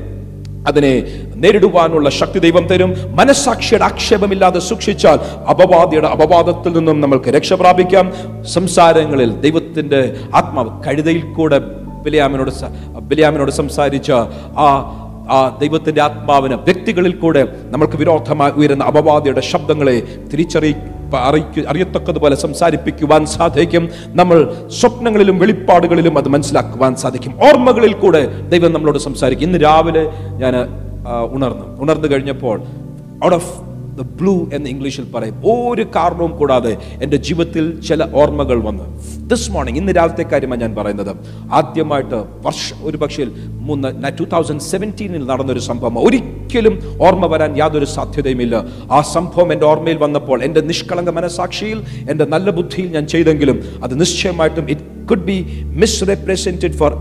അതിനെ നേരിടുവാനുള്ള ശക്തി ദൈവം തരും. മനസ്സാക്ഷിയുടെ ആക്ഷേപമില്ലാതെ സൂക്ഷിച്ചാൽ അപവാദിയുടെ അപവാദത്തിൽ നിന്നും നമ്മൾക്ക് രക്ഷ പ്രാപിക്കാം. സംസാരങ്ങളിൽ ദൈവത്തിന്റെ ആത്മാവ് കഴുതയിൽ കൂടെ ബിലിയാമിനോട് ബിലിയാമിനോട് സംസാരിച്ച ആ ആ ദൈവത്തിന്റെ ആത്മാവിന് വ്യക്തികളിൽ കൂടെ നമ്മൾക്ക് വിരോധമായി ഉയരുന്ന അപവാദിയുടെ ശബ്ദങ്ങളെ തിരിച്ചറി അറിയിക്കു അറിയത്തക്കതുപോലെ സംസാരിപ്പിക്കുവാൻ സാധിക്കും. നമ്മൾ സ്വപ്നങ്ങളിലും വെളിപ്പാടുകളിലും അത് മനസ്സിലാക്കുവാൻ സാധിക്കും. ഓർമ്മകളിൽ കൂടെ ദൈവം നമ്മളോട് സംസാരിക്കും. ഇന്ന് രാവിലെ ഞാൻ ഉണർന്നു. ഉണർന്നു കഴിഞ്ഞപ്പോൾ ഔട്ട് ഓഫ് ദ ബ്ലൂ എന്ന് ഇംഗ്ലീഷിൽ പറയും. ഒരു കാരണവും കൂടാതെ എന്റെ ജീവിതത്തിൽ ചില ഓർമ്മകൾ വന്ന്. ദിസ് മോർണിംഗ് ഇന്ന് രാവിലത്തെ കാര്യമാണ് ഞാൻ പറയുന്നത്. ആദ്യമായിട്ട് വർഷ ഒരു പക്ഷേ മൂന്ന് ടു തൗസൻഡ് സെവന്റീനിൽ നടന്നൊരു സംഭവം. ഒരിക്കലും ഓർമ്മ വരാൻ യാതൊരു സാധ്യതയുമില്ല. ആ സംഭവം എന്റെ ഓർമ്മയിൽ വന്നപ്പോൾ എന്റെ നിഷ്കളങ്ക മനസാക്ഷിയിൽ എന്റെ നല്ല ബുദ്ധിയിൽ ഞാൻ ചെയ്തെങ്കിലും അത് നിശ്ചയമായിട്ടും it could be misrepresented for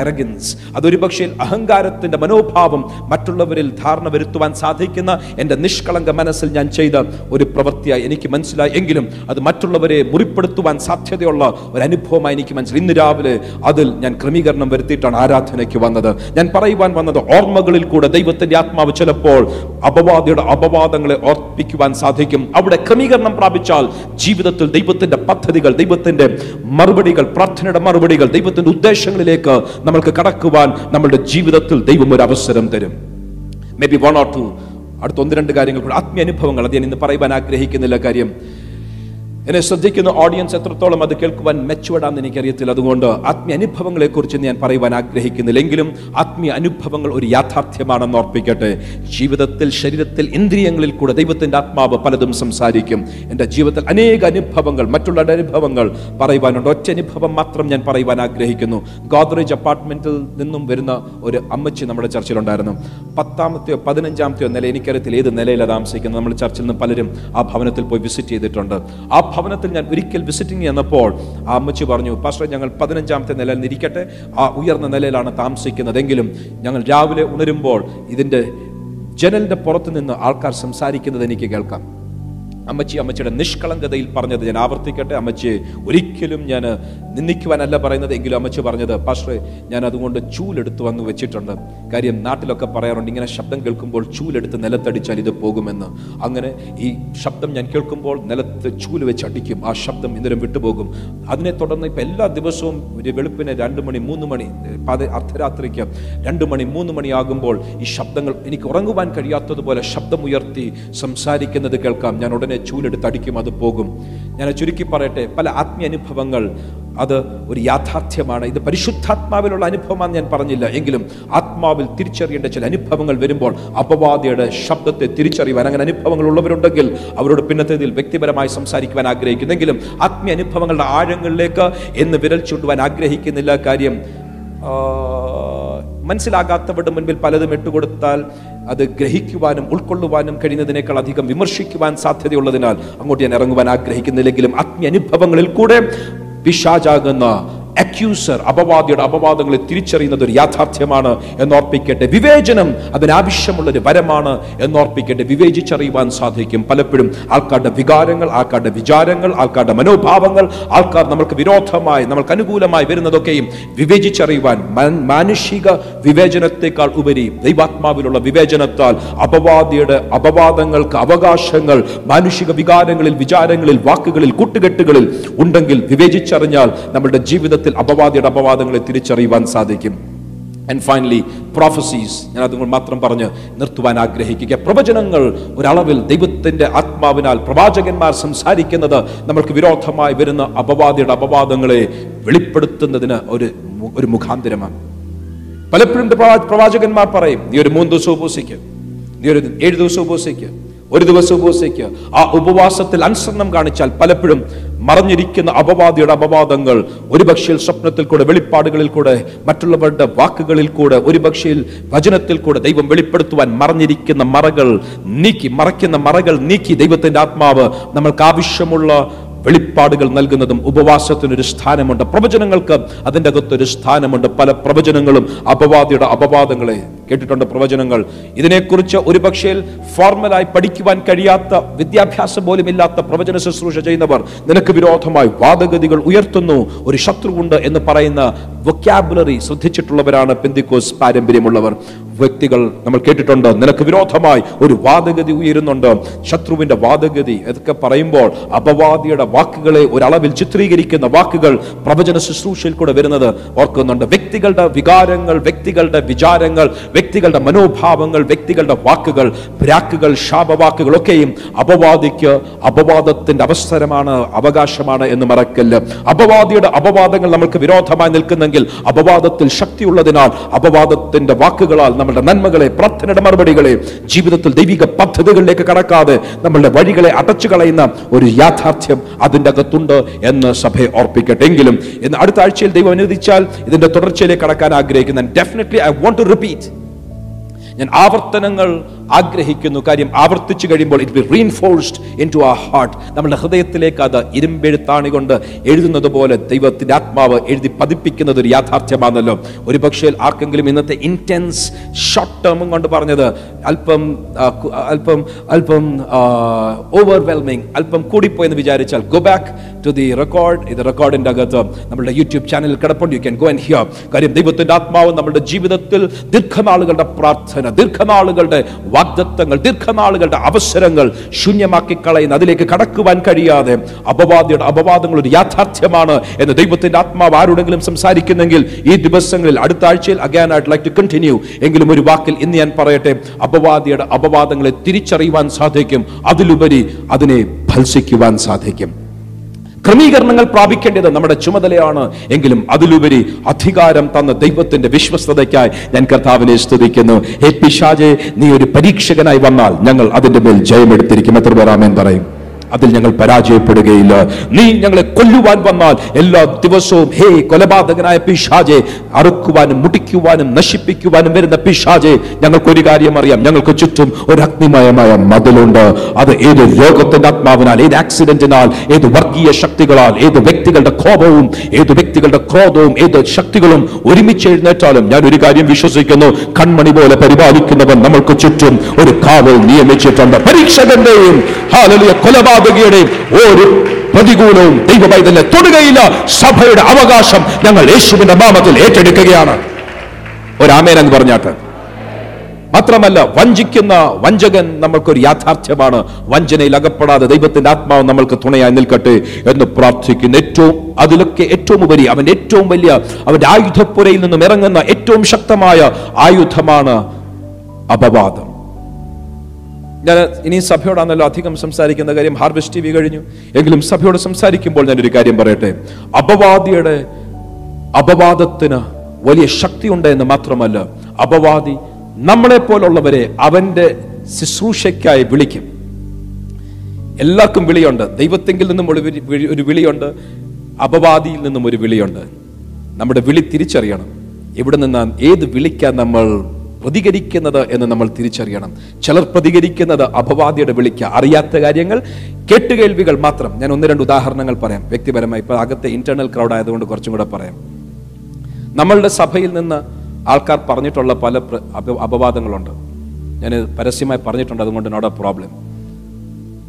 arrogance അതൊരു പക്ഷേ അഹങ്കാരത്തിന്റെ മനോഭാവം മറ്റുള്ളവരിൽ ധാരണ വരുത്തുവാൻ സാധിക്കുന്ന എന്റെ നിഷ്കളങ്ക മനസ്സിൽ ഞാൻ ചെയ്ത ഒരു പ്രവൃത്തിയായി എനിക്ക് മനസ്സിലായി. എങ്കിലും അത് മറ്റുള്ളവരെ മുറിപ്പെടുത്തുവാൻ സാധ്യതയുള്ള ഒരു അനുഭവമായി എനിക്ക് മനസ്സിലായി. ഇന്ന് രാവിലെ അതിൽ ഞാൻ ക്രമീകരണം വരുത്തിയിട്ടാണ് ആരാധനയ്ക്ക് വന്നത്. ഞാൻ പറയുവാൻ വന്നത് ഓർമ്മകളിൽ കൂടെ ദൈവത്തിന്റെ ആത്മാവ് ചിലപ്പോൾ അപവാദിയുടെ അപവാദങ്ങളെ ഓർപ്പിക്കുവാൻ സാധിക്കും. അവിടെ ക്രമീകരണം പ്രാപിച്ചാൽ ജീവിതത്തിൽ ദൈവത്തിന്റെ പദ്ധതികൾ ദൈവത്തിന്റെ മറുപടികൾ പ്രാർത്ഥനയുടെ മറുപടികൾ ദൈവത്തിന്റെ ഉദ്ദേശങ്ങളിലേക്ക് നമ്മൾക്ക് കടക്കുവാൻ നമ്മളുടെ ജീവിതത്തിൽ ദൈവം ഒരു അവസരം തരും. May be one or two അടുത്ത ഒന്ന് രണ്ട് കാര്യങ്ങൾ കൂടെ ആത്മീയ അനുഭവങ്ങൾ അത് ഞാൻ ഇന്ന് പറയുവാൻ ആഗ്രഹിക്കുന്നില്ല കാര്യം. എന്നെ ശ്രദ്ധിക്കുന്ന ഓഡിയൻസ് എത്രത്തോളം അത് കേൾക്കുവാൻ മെച്ചുവടാന്ന് എനിക്കറിയത്തില്ല. അതുകൊണ്ട് ആത്മീയ അനുഭവങ്ങളെ കുറിച്ച് ഞാൻ പറയുവാൻ ആഗ്രഹിക്കുന്നില്ല. എങ്കിലും ആത്മീയ അനുഭവങ്ങൾ ഒരു യാഥാർത്ഥ്യമാണെന്ന് ഓർപ്പിക്കട്ടെ. ജീവിതത്തിൽ ശരീരത്തിൽ ഇന്ദ്രിയങ്ങളിൽ കൂടെ ദൈവത്തിന്റെ ആത്മാവ് പലതും സംസാരിക്കും. എന്റെ ജീവിതത്തിൽ അനേക അനുഭവങ്ങൾ മറ്റുള്ളവരുടെ അനുഭവങ്ങൾ പറയുവാനുണ്ട്. ഒറ്റ അനുഭവം മാത്രം ഞാൻ പറയുവാൻ ആഗ്രഹിക്കുന്നു. ഗോദ്രേജ് അപ്പാർട്ട്മെന്റിൽ നിന്നും വരുന്ന ഒരു അമ്മച്ചി നമ്മുടെ ചർച്ചിലുണ്ടായിരുന്നു. പത്താമത്തെയോ പതിനഞ്ചാമത്തെയോ നില എനിക്കറിയത്തിൽ ഏത് നിലയിലാണ് താമസിക്കുന്നത്? നമ്മൾ ചർച്ചിൽ നിന്ന് പലരും ആ ഭവനത്തിൽ പോയി വിസിറ്റ് ചെയ്തിട്ടുണ്ട്. ആ ഭവനത്തിൽ ഞാൻ ഒരിക്കൽ വിസിറ്റിംഗ് ചെന്നപ്പോൾ ആ അമ്മച്ചി പറഞ്ഞു പാസ്റ്റർ ഞങ്ങൾ പതിനഞ്ചാമത്തെ നിലയിൽ നിരിക്കട്ടെ ആ ഉയർന്ന നിലയിലാണ് താമസിക്കുന്നതെങ്കിലും ഞങ്ങൾ രാവിലെ ഉണരുമ്പോൾ ഇതിന്റെ ജനലിന്റെ പുറത്ത് നിന്ന് ആൾക്കാർ സംസാരിക്കുന്നത് എനിക്ക് കേൾക്കാം. അമ്മച്ചി അമ്മച്ചിയുടെ നിഷ്കളങ്കതയിൽ പറഞ്ഞത് ഞാൻ ആവർത്തിക്കട്ടെ. അമ്മച്ചി ഒരിക്കലും ഞാൻ നിന്ദിക്കുവാനല്ല പറയുന്നത്. എങ്കിലും അമ്മച്ചി പറഞ്ഞത് പക്ഷേ ഞാൻ അതുകൊണ്ട് ചൂലെടുത്ത് വന്ന് വെച്ചിട്ടുണ്ട്. കാര്യം നാട്ടിലൊക്കെ പറയാറുണ്ട് ഇങ്ങനെ ശബ്ദം കേൾക്കുമ്പോൾ ചൂലെടുത്ത് നിലത്തടിച്ചാൽ ഇത് പോകുമെന്ന്. അങ്ങനെ ഈ ശബ്ദം ഞാൻ കേൾക്കുമ്പോൾ നിലത്ത് ചൂൽ വെച്ച് അടിക്കും. ആ ശബ്ദം ഇന്നലെ വിട്ടുപോകും. അതിനെ തുടർന്ന് ഇപ്പം എല്ലാ ദിവസവും ഒരു വെളുപ്പിന് രണ്ട് മണി മൂന്ന് മണി അർദ്ധരാത്രിക്ക് രണ്ട് മണി മൂന്ന് മണിയാകുമ്പോൾ ഈ ശബ്ദങ്ങൾ എനിക്ക് ഉറങ്ങുവാൻ കഴിയാത്തതുപോലെ ശബ്ദമുയർത്തി സംസാരിക്കുന്നത് കേൾക്കാം. ഞാൻ ഉടനെ ചൂലെടുത്ത് അടിക്കും അത് പോകും. ഞാൻ ചുരുക്കി പറയട്ടെ പല ആത്മീയ അനുഭവങ്ങൾ അത് ഒരു യാഥാർത്ഥ്യമാണ്. ഇത് പരിശുദ്ധാത്മാവിലുള്ള അനുഭവമാണെന്ന് ഞാൻ പറഞ്ഞില്ല. എങ്കിലും ആത്മാവിൽ തിരിച്ചറിയേണ്ട ചില അനുഭവങ്ങൾ വരുമ്പോൾ അപവാദിയുടെ ശബ്ദത്തെ തിരിച്ചറിയുവാൻ അങ്ങനെ അനുഭവങ്ങൾ ഉള്ളവരുണ്ടെങ്കിൽ അവരോട് പിന്നത്തേതിൽ വ്യക്തിപരമായി സംസാരിക്കുവാൻ ആഗ്രഹിക്കുന്നെങ്കിലും ആത്മീയ അനുഭവങ്ങളുടെ ആഴങ്ങളിലേക്ക് എന്ന് വിരൽ ചൂണ്ടുവാൻ ആഗ്രഹിക്കുന്നില്ല കാര്യം മനസ്സിലാകാത്തവരുടെ മുൻപിൽ പലതും ഇട്ടുകൊടുത്താൽ അത് ഗ്രഹിക്കുവാനും ഉൾക്കൊള്ളുവാനും കഴിയുന്നതിനേക്കാൾ അധികം വിമർശിക്കുവാൻ സാധ്യതയുള്ളതിനാൽ അങ്ങോട്ട് ഞാൻ ഇറങ്ങുവാൻ ആഗ്രഹിക്കുന്നില്ലെങ്കിലും ആത്മീയ അനുഭവങ്ങളിൽ കൂടെ പിശാചാകുന്ന അക്യൂസർ അപവാദിയുടെ അപവാദങ്ങളെ തിരിച്ചറിയുന്നത് ഒരു യാഥാർത്ഥ്യമാണ് എന്നോർപ്പിക്കട്ടെ. വിവേചനം അതിനാവശ്യമുള്ള ഒരു വരമാണ് എന്നോർപ്പിക്കട്ടെ. വിവേചിച്ചറിയുവാൻ സാധിക്കും. പലപ്പോഴും ആൾക്കാരുടെ വികാരങ്ങൾ ആൾക്കാരുടെ വിചാരങ്ങൾ ആൾക്കാരുടെ മനോഭാവങ്ങൾ ആൾക്കാർ നമുക്ക് വിരോധമായി നമ്മൾക്ക് അനുകൂലമായി വരുന്നതൊക്കെയും വിവേചിച്ചറിയുവാൻ മാനുഷിക വിവേചനത്തെക്കാൾ ഉപരി ദൈവാത്മാവിലുള്ള വിവേചനത്താൽ അപവാദിയുടെ അപവാദങ്ങൾക്ക് അവകാശങ്ങൾ മാനുഷിക വികാരങ്ങളിൽ വിചാരങ്ങളിൽ വാക്കുകളിൽ കൂട്ടുകെട്ടുകളിൽ ഉണ്ടെങ്കിൽ വിവേചിച്ചറിഞ്ഞാൽ നമ്മുടെ ജീവിതത്തിൽ അപവാദിയുടെ അപവാദങ്ങളെ തിരിച്ചറിയുവാൻ സാധിക്കും. ആൻഡ് ഫൈനലി പ്രോഫസീസ് ഞാൻ അതുങ്ങൾ മാത്രം പറഞ്ഞ് നിർത്തുവാൻ ആഗ്രഹിക്കുക. പ്രവചനങ്ങൾ ഒരളവിൽ ദൈവത്തിന്റെ ആത്മാവിനാൽ പ്രവാചകന്മാർ സംസാരിക്കുന്നത് നമ്മൾക്ക് വിരോധമായി വരുന്ന അപവാദിയുടെ അപവാദങ്ങളെ വെളിപ്പെടുത്തുന്നതിന് ഒരു ഒരു മുഖാന്തരമാണ്. പലപ്പോഴും പ്രവാ- പ്രവാചകന്മാർ പറയും നീ ഒരു മൂന്ന് ദിവസം ഉപസിക്കും. നീ ഒരു ഏഴ് ദിവസം ഉപവസിക്ക് ഒരു ദിവസം ഉപവസിക്ക് ആ ഉപവാസത്തിൽ അനുസരണം കാണിച്ചാൽ പലപ്പോഴും മറഞ്ഞിരിക്കുന്ന അപവാദിയുടെ അപവാദങ്ങൾ ഒരുപക്ഷേ സ്വപ്നത്തിൽ കൂടെ വെളിപ്പാടുകളിൽ കൂടെ മറ്റുള്ളവരുടെ വാക്കുകളിൽ കൂടെ ഒരുപക്ഷേ വചനത്തിൽ കൂടെ ദൈവം വെളിപ്പെടുത്തുവാൻ മറഞ്ഞിരിക്കുന്ന മറകൾ നീക്കി മറയ്ക്കുന്ന മറകൾ നീക്കി ദൈവത്തിന്റെ ആത്മാവ് നമ്മൾക്ക് ആവശ്യമുള്ള വെളിപ്പാടുകൾ നൽകുന്നതും ഉപവാസത്തിനൊരു സ്ഥാനമുണ്ട്. പ്രവചനങ്ങൾക്ക് അതിന്റെ അകത്തൊരു സ്ഥാനമുണ്ട്. പല പ്രവചനങ്ങളും അപവാദിയുടെ അപവാദങ്ങളെ കേട്ടിട്ടുണ്ട് പ്രവചനങ്ങൾ. ഇതിനെക്കുറിച്ച് ഒരു പക്ഷേ ഫോർമലായി പഠിക്കുവാൻ കഴിയാത്ത വിദ്യാഭ്യാസം പോലും ഇല്ലാത്ത പ്രവചന ശുശ്രൂഷ ചെയ്യുന്നവർ നിനക്ക് വിരോധമായി വാദഗതികൾ ഉയർത്തുന്നു. ഒരു ശത്രുവുണ്ട് എന്ന് പറയുന്ന വൊക്കാബുലറി ശ്രദ്ധിച്ചിട്ടുള്ളവരാണ് പെന്തിക്കോസ് പാരമ്പര്യമുള്ളവർ. വ്യക്തികൾ നമ്മൾ കേട്ടിട്ടുണ്ട് നിനക്ക് വിരോധമായി ഒരു വാദഗതി ഉയരുന്നുണ്ട്. ശത്രുവിന്റെ വാദഗതി ഇതൊക്കെ പറയുമ്പോൾ അപവാദിയുടെ വാക്കുകളെ ഒരളവിൽ ചിത്രീകരിക്കുന്ന വാക്കുകൾ പ്രവചന ശുശ്രൂഷയിൽ കൂടെ വരുന്നത് ഓർക്കുന്നുണ്ട്. വ്യക്തികളുടെ വികാരങ്ങൾ വ്യക്തികളുടെ വിചാരങ്ങൾ വ്യക്തികളുടെ മനോഭാവങ്ങൾ വ്യക്തികളുടെ വാക്കുകൾ ബ്രാക്കുകൾ ശാപവാക്കുകളൊക്കെയും അപവാദിക്ക് അപവാദത്തിന്റെ അവസരമാണ് അവകാശമാണ് എന്ന് മറക്കല്ല്. അപവാദിയുടെ അപവാദങ്ങൾ നമ്മൾക്ക് വിരോധമായി നിൽക്കുന്നെങ്കിൽ അപവാദത്തിൽ ശക്തിയുള്ളതിനാൽ അപവാദത്തിന്റെ വാക്കുകളാൽ നമ്മുടെ നന്മകളെ പ്രാർത്ഥനയുടെ മറുപടികളെ ജീവിതത്തിൽ ദൈവിക പദ്ധതികളിലേക്ക് കടക്കാതെ നമ്മളുടെ വഴികളെ അടച്ചു കളയുന്ന ഒരു യാഥാർത്ഥ്യം അതിന്റെ അകത്തുണ്ട് എന്ന് സഭയെ ഓർപ്പിക്കട്ടെ. എങ്കിലും ഇന്ന് അടുത്ത ആഴ്ചയിൽ ദൈവം അനുവദിച്ചാൽ ഇതിന്റെ തുടർച്ചയിലേക്ക് കടക്കാൻ ആഗ്രഹിക്കുന്ന definitely I want to repeat ഞാൻ ആവർത്തനങ്ങൾ ആഗ്രഹിക്കുന്നു. കാര്യം ആവർത്തിച്ചു കഴിയുമ്പോൾ it be reinforced into a heart നമ്മുടെ ഹൃദയത്തിലേക്ക് അത് ഇരുമ്പെഴുത്താണി കൊണ്ട് എഴുതുന്നത് പോലെ ദൈവത്തിന്റെ ആത്മാവ് എഴുതി പതിപ്പിക്കുന്നത് ഒരു യാഥാർത്ഥ്യമാണല്ലോ. ഒരു പക്ഷേ ആർക്കെങ്കിലും ഇന്നത്തെ ഇന്റൻസ് ഷോർട്ട് ടേമും കൊണ്ട് പറഞ്ഞത് അല്പം അല്പം അല്പം ഓവർവെൽമിങ് അല്പം കൂടിപ്പോയെന്ന് വിചാരിച്ചാൽ go back to the record ഇത് റെക്കോർഡിന്റെ അകത്ത് നമ്മുടെ യൂട്യൂബ് ചാനലിൽ കിടപ്പുണ്ട്. You can go and hear കാര്യം ദൈവത്തിന്റെ ആത്മാവ് നമ്മുടെ ജീവിതത്തിൽ ദീർഘനാളുകളുടെ പ്രാർത്ഥന ദീർഘനാളുകളുടെ വാഗ്ദത്തങ്ങൾ ദീർഘനാളുകളുടെ അവസരങ്ങൾ ശൂന്യമാക്കി കളയുന്ന അതിലേക്ക് കടക്കുവാൻ കഴിയാതെ അപവാദിയുടെ അപവാദങ്ങൾ ഒരു യാഥാർത്ഥ്യമാണ് എന്ന് ദൈവത്തിന്റെ ആത്മാവ് ആരോടെങ്കിലും സംസാരിക്കുന്നെങ്കിൽ ഈ ദിവസങ്ങളിൽ അടുത്ത ആഴ്ചയിൽ അഗാൻ ആയിട്ട് ലൈക്ക് ടു കണ്ടിന്യൂ എങ്കിലും ഒരു വാക്കിൽ ഇന്ന് ഞാൻ പറയട്ടെ അപവാദിയുടെ അപവാദങ്ങളെ തിരിച്ചറിയുവാൻ സാധിക്കും അതിലുപരി അതിനെ ഭത്സിക്കുവാൻ സാധിക്കും. ക്രമീകരണങ്ങൾ പ്രാപിക്കേണ്ടത് നമ്മുടെ ചുമതലയാണ്. എങ്കിലും അതിലുപരി അധികാരം തന്ന ദൈവത്തിന്റെ വിശ്വസ്തതയ്ക്കായി ഞാൻ കർത്താവിനെ സ്തുതിക്കുന്നു. ഹേ പിശാജെ നീ ഒരു പരീക്ഷകനായി വന്നാൽ ഞങ്ങൾ അതിന്റെ മേൽ ജയമെടുത്തിരിക്കും. എത്ര പേരാമേൻ പറയും? അതിൽ ഞങ്ങൾ പരാജയപ്പെടുകയില്ല. നീ ഞങ്ങളെ കൊല്ലുവാൻ വന്നാൽ എല്ലാ ദിവസവും ഹേ കൊലപാതകനായ പിഷാജെ അറുക്കുവാനും മുടിക്കുവാനും നശിപ്പിക്കുവാനും വരുന്ന പിഷാജെ ഞങ്ങൾക്ക് ഒരു കാര്യം അറിയാം. ഞങ്ങൾക്ക് ചുറ്റും ഒരു അഗ്നിമയമായ മതിലുണ്ട്. അത് ഏത് രോഗത്തിന്റെ ആത്മാവിനാൽ ഏത് ആക്സിഡന്റിനാൽ ഏത് വർഗീയ ശക്തികളാൽ ഏത് വ്യക്തികളുടെ കോപവും ഏത് വ്യക്തികളുടെ ക്രോധവും ഏത് ശക്തികളും ഒരുമിച്ച് എഴുന്നേറ്റാലും ഞാൻ ഒരു കാര്യം വിശ്വസിക്കുന്നു. കൺമണി പോലെ പരിപാലിക്കുന്നവൻ നമ്മൾക്ക് ചുറ്റും ഒരു കാവൽ നിയമിച്ചിട്ടുണ്ട്. പരീക്ഷകന്റെയും ഹാലലിയ കൊലപാതകയുടെയും ഒരു പ്രതികൂലവും ദൈവവൈതല്യ തൊടുകയില്ല. സഭയുടെ അവകാശം ഞങ്ങൾ യേശുവിന്റെ നാമത്തിൽ ഏറ്റെടുക്കുകയാണ്. ഒരാമേനങ്ങ് പറഞ്ഞാട്ട്. മാത്രമല്ല വഞ്ചിക്കുന്ന വഞ്ചകൻ നമ്മൾക്കൊരു യാഥാർത്ഥ്യമാണ്. വഞ്ചനയിൽ അകപ്പെടാതെ ദൈവത്തിന്റെ ആത്മാവ് നമ്മൾക്ക് തുണയായി നിൽക്കട്ടെ എന്ന് പ്രാർത്ഥിക്കുന്നു. ഏറ്റവും അതിലൊക്കെ ഏറ്റവും ഉപരി അവൻ ഏറ്റവും വലിയ അവന്റെ ആയുധപ്പുരയിൽ നിന്നും ഇറങ്ങുന്ന ഏറ്റവും ശക്തമായ ആയുധമാണ് അപവാദം. ഞാൻ ഇനി സഭയോടാണല്ലോ അധികം സംസാരിക്കുന്ന കാര്യം ഹാർവെസ്റ്റ് ടി വി കഴിഞ്ഞു. എങ്കിലും സഭയോട് സംസാരിക്കുമ്പോൾ ഞാനൊരു കാര്യം പറയട്ടെ? അപവാദിയുടെ അപവാദത്തിന് വലിയ ശക്തിയുണ്ട് എന്ന് മാത്രമല്ല അപവാദി നമ്മളെ പോലുള്ളവരെ അവന്റെ ശുശ്രൂഷയ്ക്കായി വിളിക്കും. എല്ലാവർക്കും വിളിയുണ്ട്. ദൈവത്തെങ്കിൽ നിന്നും ഒരു ഒരു വിളിയുണ്ട്. അപവാദിയിൽ നിന്നും ഒരു വിളിയുണ്ട്. നമ്മുടെ വിളി തിരിച്ചറിയണം. എവിടെ നിന്നാണ് ഏത് വിളിക്കാൻ നമ്മൾ പ്രതികരിക്കുന്നത് എന്ന് നമ്മൾ തിരിച്ചറിയണം. ചിലർ പ്രതികരിക്കുന്നത് അപവാദിയുടെ വിളിക്ക അറിയാത്ത കാര്യങ്ങൾ കേട്ടുകേൾവികൾ മാത്രം. ഞാൻ ഒന്ന് രണ്ട് ഉദാഹരണങ്ങൾ പറയാം. വ്യക്തിപരമായി ഇപ്പൊ അകത്തെ ഇന്റേണൽ ക്രൗഡ് ആയതുകൊണ്ട് കുറച്ചും കൂടെ പറയാം. നമ്മളുടെ സഭയിൽ നിന്ന് ആൾക്കാർ പറഞ്ഞിട്ടുള്ള പല അപവാദങ്ങളുണ്ട്. ഞാൻ പരസ്യമായി പറഞ്ഞിട്ടുണ്ട് അതുകൊണ്ട് നോട്ട് എ പ്രോബ്ലം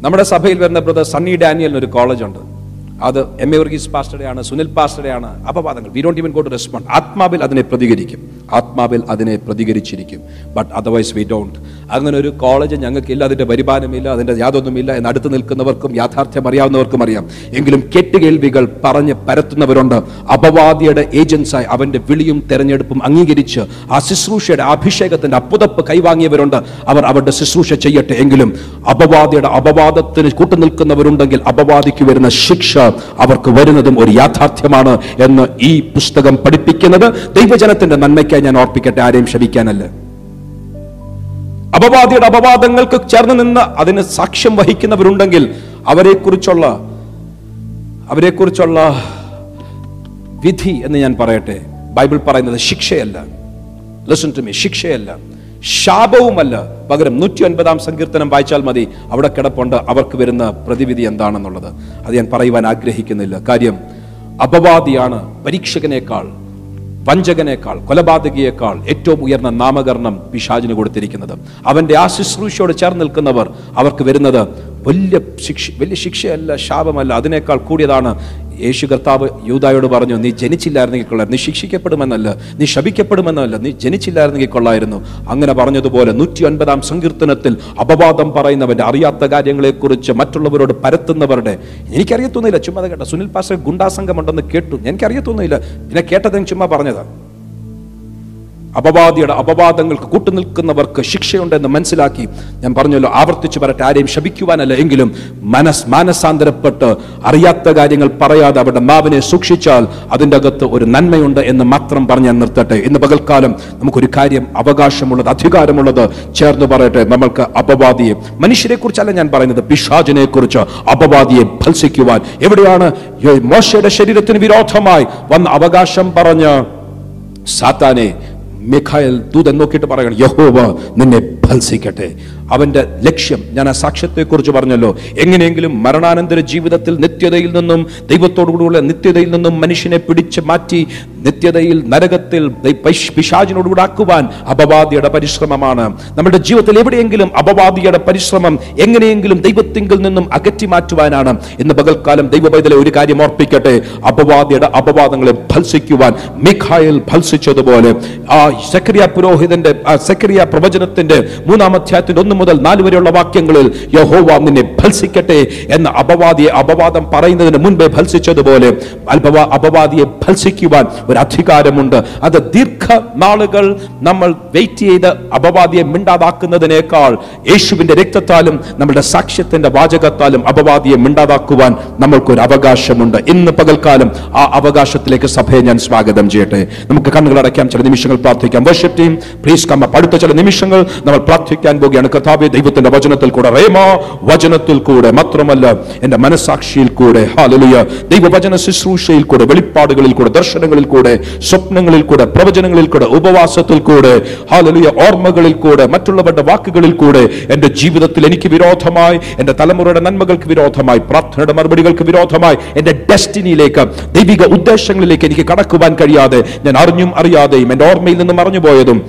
നമ്മുടെ സഭയിൽ വരുന്ന ബ്രദർ സണ്ണി ഡാനിയലിന് ഒരു കോളേജ് ഉണ്ട്. അത് എം എ വർഗീസ് പാസ്റ്ററുടെയാണ് സുനിൽ പാസ്റ്ററുടെയാണ് അപവാദങ്ങൾ. We don't even go to respond ആത്മാവിൽ അതിനെ പ്രതികരിക്കും. ആത്മാവിൽ അതിനെ പ്രതികരിച്ചിരിക്കും. ബട്ട് അതർവൈസ് വി ഡോണ്ട് അങ്ങനെ ഒരു കോളേജ് ഞങ്ങൾക്കില്ല അതിന്റെ വരുമാനമില്ല അതിന്റെ യാതൊന്നുമില്ല എന്ന് അടുത്ത് നിൽക്കുന്നവർക്കും യാഥാർത്ഥ്യം അറിയാവുന്നവർക്കും അറിയാം. എങ്കിലും കെട്ടുകേൾവികൾ പറഞ്ഞ് പരത്തുന്നവരുണ്ട്. അപവാദിയുടെ ഏജൻസായി അവന്റെ വിളിയും തെരഞ്ഞെടുപ്പും അംഗീകരിച്ച് ആ ശുശ്രൂഷയുടെ അഭിഷേകത്തിന്റെ അപ്പുതപ്പ് കൈവാങ്ങിയവരുണ്ട്. അവർ അവരുടെ ശുശ്രൂഷ ചെയ്യട്ടെ. എങ്കിലും അപവാദിയുടെ അപവാദത്തിന് കൂട്ടുനിൽക്കുന്നവരുണ്ടെങ്കിൽ അപവാദിക്ക് വരുന്ന ശിക്ഷ അവർക്ക് വരുന്നതും ഒരു യാഥാർത്ഥ്യമാണ് എന്ന് ഈ പുസ്തകം പഠിപ്പിക്കുന്നത്. ദൈവജനത്തിന്റെ നന്മയ്ക്കായി ഞാൻ ഓർപ്പിക്കട്ടെ ആരെയും ക്ഷമിക്കാനല്ല. അപവാദിയുടെ അപവാദങ്ങൾക്ക് ചേർന്ന് നിന്ന് അതിന് സാക്ഷ്യം വഹിക്കുന്നവരുണ്ടെങ്കിൽ അവരെക്കുറിച്ചുള്ള അവരെക്കുറിച്ചുള്ള വിധി എന്ന് ഞാൻ പറയട്ടെ. ബൈബിൾ പറയുന്നത് ശിക്ഷയല്ല. ലിസൺ ടു മീ ശിക്ഷയല്ല. ശാപവുമല്ല. പകരം നൂറ്റി ഒൻപതാം സങ്കീർത്തനം വായിച്ചാൽ മതി. അവിടെ കിടപ്പുണ്ട്. അവർക്ക് വരുന്ന പ്രതിവിധി എന്താണെന്നുള്ളത്. അത് ഞാൻ പറയുവാൻ ആഗ്രഹിക്കുന്നില്ല. കാര്യം അപവാദിയാണ് പരീക്ഷകനേക്കാൾ വഞ്ചകനേക്കാൾ കൊലപാതകിയേക്കാൾ ഏറ്റവും ഉയർന്ന നാമകരണം പിശാജിന് കൊടുത്തിരിക്കുന്നത്. അവന്റെ ആ ശുശ്രൂഷയോട് ചേർന്ന് നിൽക്കുന്നവർ അവർക്ക് വരുന്നത് വലിയ ശിക്ഷ വലിയ ശിക്ഷയല്ല ശാപമല്ല. അതിനേക്കാൾ കൂടിയതാണ് യേശു കർത്താവ് യൂതായോട് പറഞ്ഞു നീ ജനിച്ചില്ലായിരുന്നെങ്കിൽ കൊള്ളായിരുന്നു. നീ ശിക്ഷിക്കപ്പെടുമെന്നല്ല നീ ശപിക്കപ്പെടുമെന്നല്ല നീ ജനിച്ചില്ലായിരുന്നെങ്കിൽ കൊള്ളായിരുന്നു. അങ്ങനെ പറഞ്ഞതുപോലെ നൂറ്റി ഒൻപതാം സങ്കീർത്തനത്തിൽ അപവാദം പറയുന്നവന്റെ അറിയാത്ത കാര്യങ്ങളെക്കുറിച്ച് മറ്റുള്ളവരോട് പരത്തുന്നവരുടെ എനിക്കറിയത്തൊന്നുമില്ല. ചുമ്മാ കേട്ട. സുനിൽ പാസ്റ്റർ ഗുണ്ടാസംഘമുണ്ടെന്ന് കേട്ടു. എനിക്കറിയത്തൊന്നുമില്ല. പിന്നെ കേട്ടത് ചുമ്മാ പറഞ്ഞതാ. അപവാദിയുടെ അപവാദങ്ങൾക്ക് കൂട്ടുനിൽക്കുന്നവർക്ക് ശിക്ഷയുണ്ടെന്ന് മനസ്സിലാക്കി ഞാൻ പറഞ്ഞല്ലോ ആവർത്തിച്ചു പറയട്ടെ ആരെയും ശപിക്കുവാനല്ല. എങ്കിലും മനസ് മാനസാന്തരപ്പെട്ട് അറിയാത്ത കാര്യങ്ങൾ പറയാതെ അവരുടെ മാവിനെ സൂക്ഷിച്ചാൽ അതിന്റെ അകത്ത് ഒരു നന്മയുണ്ട് എന്ന് മാത്രം പറഞ്ഞ് ഞാൻ നിർത്തട്ടെ. ഇന്ന് പകൽക്കാലം നമുക്കൊരു കാര്യം അവകാശമുള്ളത് അധികാരമുള്ളത് ചേർന്ന് പറയട്ടെ. നമ്മൾക്ക് അപവാദിയെ മനുഷ്യരെ കുറിച്ചല്ല ഞാൻ പറയുന്നത് പിശാചിനെ കുറിച്ച് അപവാദിയെ ഭത്സിക്കുവാൻ. എവിടെയാണ്? മോശയുടെ ശരീരത്തിന് വിരോധമായി വന്ന അവകാശം പറഞ്ഞ് സാത്താനെ മിഖായൽ ദൂതൻ നോക്കിയിട്ട് പറയണം യഹോവ നിന്നെ ഭത്സിക്കട്ടെ അവന്റെ ലക്ഷ്യം. ഞാൻ ആ സാക്ഷ്യത്തെക്കുറിച്ച് പറഞ്ഞല്ലോ. എങ്ങനെയെങ്കിലും മരണാനന്തര ജീവിതത്തിൽ നിത്യതയിൽ നിന്നും ദൈവത്തോടുകൂടിയുള്ള നിത്യതയിൽ നിന്നും മനുഷ്യനെ പിടിച്ച് മാറ്റി നിത്യതയിൽ നരകത്തിൽ പിശാചിനോടുകൂടെ ആക്കുവാൻ അപവാദിയുടെ പരിശ്രമമാണ്. നമ്മുടെ ജീവിതത്തിൽ എവിടെയെങ്കിലും അപവാദിയുടെ പരിശ്രമം എങ്ങനെയെങ്കിലും ദൈവത്തിങ്കിൽ നിന്നും അകറ്റി മാറ്റുവാനാണ്. ഇന്ന് പകൽക്കാലം ദൈവപൈതലെ ഒരു കാര്യം ഓർപ്പിക്കട്ടെ. അപവാദിയുടെ അപവാദങ്ങളെ ഭത്സിക്കുവാൻ മിഖായൽ ഭത്സിച്ചതുപോലെ ആ സക്രിയ പുരോഹിതന്റെ ആ സക്രിയ പ്രവചനത്തിന്റെ മൂന്നാം അധ്യായത്തിന്റെ ഒന്ന് മുതൽ നാല് വരെയുള്ള വാക്യങ്ങളിൽ യഹോവ നിന്നെ ഭത്സിക്കട്ടെ എന്ന അപവാദിയെ അപവാദം പറയുന്നതിന് മുൻപേ ഭത്സിച്ചതുപോലെ അപവാദിയെ ഭത്സിക്കുവാൻ ഒരു അധികാരമുണ്ട് അത് ദീർഘ നാളുകൾ നമ്മൾ വെയിറ്റ് ചെയ്ത് അപവാദിയെ മിണ്ടാതാക്കുന്നതിനേക്കാൾ യേശുവിന്റെ രക്തത്താലും നമ്മുടെ സാക്ഷ്യത്തിന്റെ വാചകത്താലും അപവാദിയെ മിണ്ടാതാക്കുവാൻ നമ്മൾക്കൊരു അവകാശമുണ്ട്. ഇന്ന് പകൽക്കാലം ആ അവകാശത്തിലേക്ക് സഭയെ ഞാൻ സ്വാഗതം ചെയ്യട്ടെ. നമുക്ക് കണ്ണുകൾ അടയ്ക്കാം ചില നിമിഷങ്ങൾ പ്രാർത്ഥിക്കാം. വർഷിപ്പ് ടീം പ്ലീസ് കമ്മ അടുത്ത ചില നിമിഷങ്ങൾ നമ്മൾ പ്രാർത്ഥിക്കാൻ പോകുകയാണ് കർത്താവെ ദൈവത്തിന്റെ വചനത്തിൽ കൂടെ റേമ വചനത്തിൽ കൂടെ മാത്രമല്ല എന്റെ മനസാക്ഷിയിൽ കൂടെ ഹാലലിയ ദൈവവചന ശുശ്രൂഷയിൽ കൂടെ വെളിപ്പാടുകളിൽ കൂടെ ദർശനങ്ങളിൽ കൂടെ സ്വപ്നങ്ങളിൽ കൂടെ പ്രവചനങ്ങളിൽ കൂടെ ഉപവാസത്തിൽ കൂടെ ഹാലലിയ ഓർമ്മകളിൽ കൂടെ മറ്റുള്ളവരുടെ വാക്കുകളിൽ കൂടെ എന്റെ ജീവിതത്തിൽ എനിക്ക് വിരോധമായി എന്റെ തലമുറയുടെ നന്മകൾക്ക് വിരോധമായി പ്രാർത്ഥനയുടെ മറുപടികൾക്ക് വിരോധമായി എന്റെ ഡെസ്റ്റിനിയിലേക്ക് ദൈവിക ഉദ്ദേശങ്ങളിലേക്ക് എനിക്ക് കടക്കുവാൻ കഴിയാതെ ഞാൻ അറിഞ്ഞും അറിയാതെയും എന്റെ ഓർമ്മയിൽ നിന്നും അറിഞ്ഞുപോയതും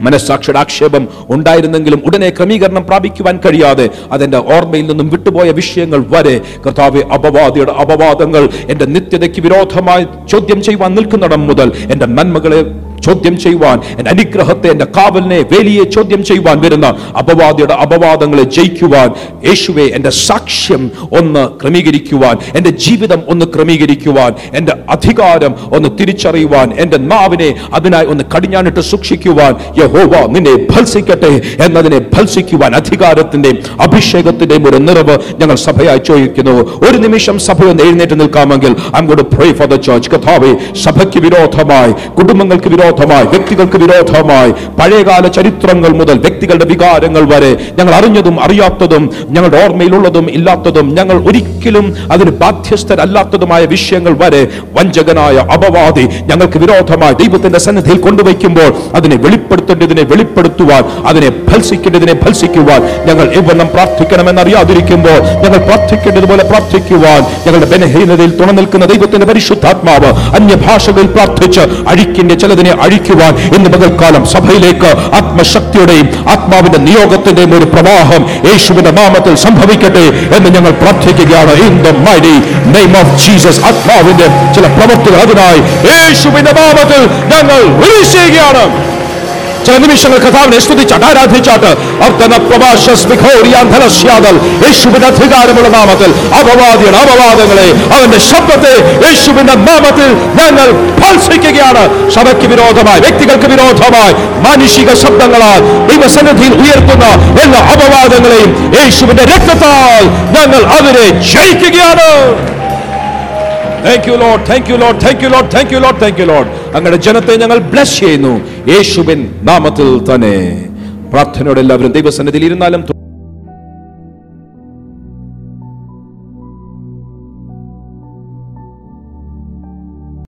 മനസ്സാക്ഷിയുടെ ആക്ഷേപം ഉണ്ടായിരുന്നെങ്കിലും ഉടനെ ക്രമീകരണം പ്രാപിക്കുവാൻ കഴിയാതെ അതെന്റെ ഓർമ്മയിൽ നിന്നും വിട്ടുപോയ വിഷയങ്ങൾ വരെ കർത്താവ് അപവാദിയുടെ അപവാദങ്ങൾ എന്റെ നിത്യതയ്ക്ക് വിരോധമായി ചോദ്യം ചെയ്യുവാൻ നിൽക്കുന്നിടം മുതൽ എന്റെ നന്മകളെ ചോദ്യം ചെയ്യുവാൻ എന്റെ അനുഗ്രഹത്തെ എന്റെ കാവലിനെ വേലിയെ ചോദ്യം ചെയ്യുവാൻ വരുന്ന അപവാദിയുടെ അപവാദങ്ങളെ ജയിക്കുവാൻ യേശുവെ എന്റെ സാക്ഷ്യം ഒന്ന് ക്രമീകരിക്കുവാൻ എന്റെ ജീവിതം ഒന്ന് ക്രമീകരിക്കുവാൻ എന്റെ അധികാരം ഒന്ന് തിരിച്ചറിയുവാൻ എന്റെ നാവിനെ അതിനായി ഒന്ന് കടിഞ്ഞാണിട്ട് സൂക്ഷിക്കുവാൻ യഹോവ നിന്നെ ഭത്സിക്കട്ടെ എന്നതിനെ ഭത്സിക്കുവാൻ അധികാരത്തിന്റെയും അഭിഷേകത്തിന്റെയും ഒരു നിറവ് ഞങ്ങൾ സഭയായി ചോദിക്കുന്നു. ഒരു നിമിഷം സഭ ഒന്ന് എഴുന്നേറ്റ് നിൽക്കാമെങ്കിൽ I pray for the church കഥാവേ സഭയ്ക്ക് വിരോധമായി കുടുംബങ്ങൾക്ക് വിരോധമായി വ്യക്തികൾക്ക് വിരോധമായി പഴയകാല ചരിത്രങ്ങൾ മുതൽ വ്യക്തികളുടെ വികാരങ്ങൾ വരെ ഞങ്ങൾ അറിഞ്ഞതും അറിയാത്തതും ഞങ്ങളുടെ ഓർമ്മയിലുള്ളതും ഇല്ലാത്തതും ഞങ്ങൾ ഒരിക്കലും അതിന് ബാധ്യസ്ഥരല്ലാത്തതുമായ വിഷയങ്ങൾ വരെ വഞ്ചകനായ അപവാദി ഞങ്ങൾക്ക് വിരോധമായി ദൈവത്തിന്റെ സന്നിധിയിൽ കൊണ്ടുവയ്ക്കുമ്പോൾ അതിനെ വെളിപ്പെടുത്തേണ്ടതിനെ വെളിപ്പെടുത്തുവാൻ അതിനെ ഭത്സിക്കേണ്ടതിനെ ഭത്സിക്കുവാൻ ഞങ്ങൾ എവണ്ണം പ്രാർത്ഥിക്കണമെന്ന് അറിയാതിരിക്കുമ്പോൾ ഞങ്ങൾ പ്രാർത്ഥിക്കേണ്ടതുപോലെ പ്രാർത്ഥിക്കുവാൻ ഞങ്ങളുടെ ബലഹീനതയിൽ തുണ നിൽക്കുന്ന ദൈവത്തിന്റെ പരിശുദ്ധാത്മാവ് അന്യഭാഷകളിൽ പ്രാർത്ഥിച്ച് അഴിക്കിന്റെ ചിലതിനെ അഴിക്കുവാൻ ഇന്ന് പകൽക്കാലം സഭയിലേക്ക് ആത്മശക്തിയുടെയും ആത്മാവിന്റെ നിയോഗത്തിന്റെയും ഒരു പ്രവാഹം യേശുവിന്റെ നാമത്തിൽ സംഭവിക്കട്ടെ എന്ന് ഞങ്ങൾ പ്രാർത്ഥിക്കുകയാണ്. In the mighty name of Jesus ആത്മാവിന്റെ ചില പ്രവൃത്തികൾ അതിനായി യേശുവിന്റെ നാമത്തിൽ ഞങ്ങൾ ചെയ്യുകയാണ്. ചില നിമിഷങ്ങൾ കഥാവിനെ സ്തുതിച്ചാട്ട് ആരാധിച്ചാട്ട് യേശുവിന്റെ അധികാരമുള്ള നാമത്തിൽ അപവാദിയുടെ അപവാദങ്ങളെ അവന്റെ ശബ്ദത്തെ യേശുവിന്റെ നാമത്തിൽ ഞങ്ങൾ ഭത്സിക്കുകയാണ് സഭയ്ക്ക് വിരോധമായി വ്യക്തികൾക്ക് വിരോധമായി മാനുഷിക ശബ്ദങ്ങളാൽ ദൈവസന്നിധിയിൽ ഉയർത്തുന്ന എല്ലാ അപവാദങ്ങളെയും യേശുവിന്റെ രക്തത്താൽ ഞങ്ങൾ അവരെ ജയിക്കുകയാണ് thank you lord thank you lord thank you lord thank you lord thank you lord അങ്ങയുടെ ജനത്തെ ഞങ്ങൾ ബ്ലസ് ചെയ്യുന്നു. യേശുവിൻ നാമത്തിൽ തന്നെ. പ്രാർത്ഥനയോടെ എല്ലാവരും ദൈവസന്നിധിയിൽ ഇരുന്നാലും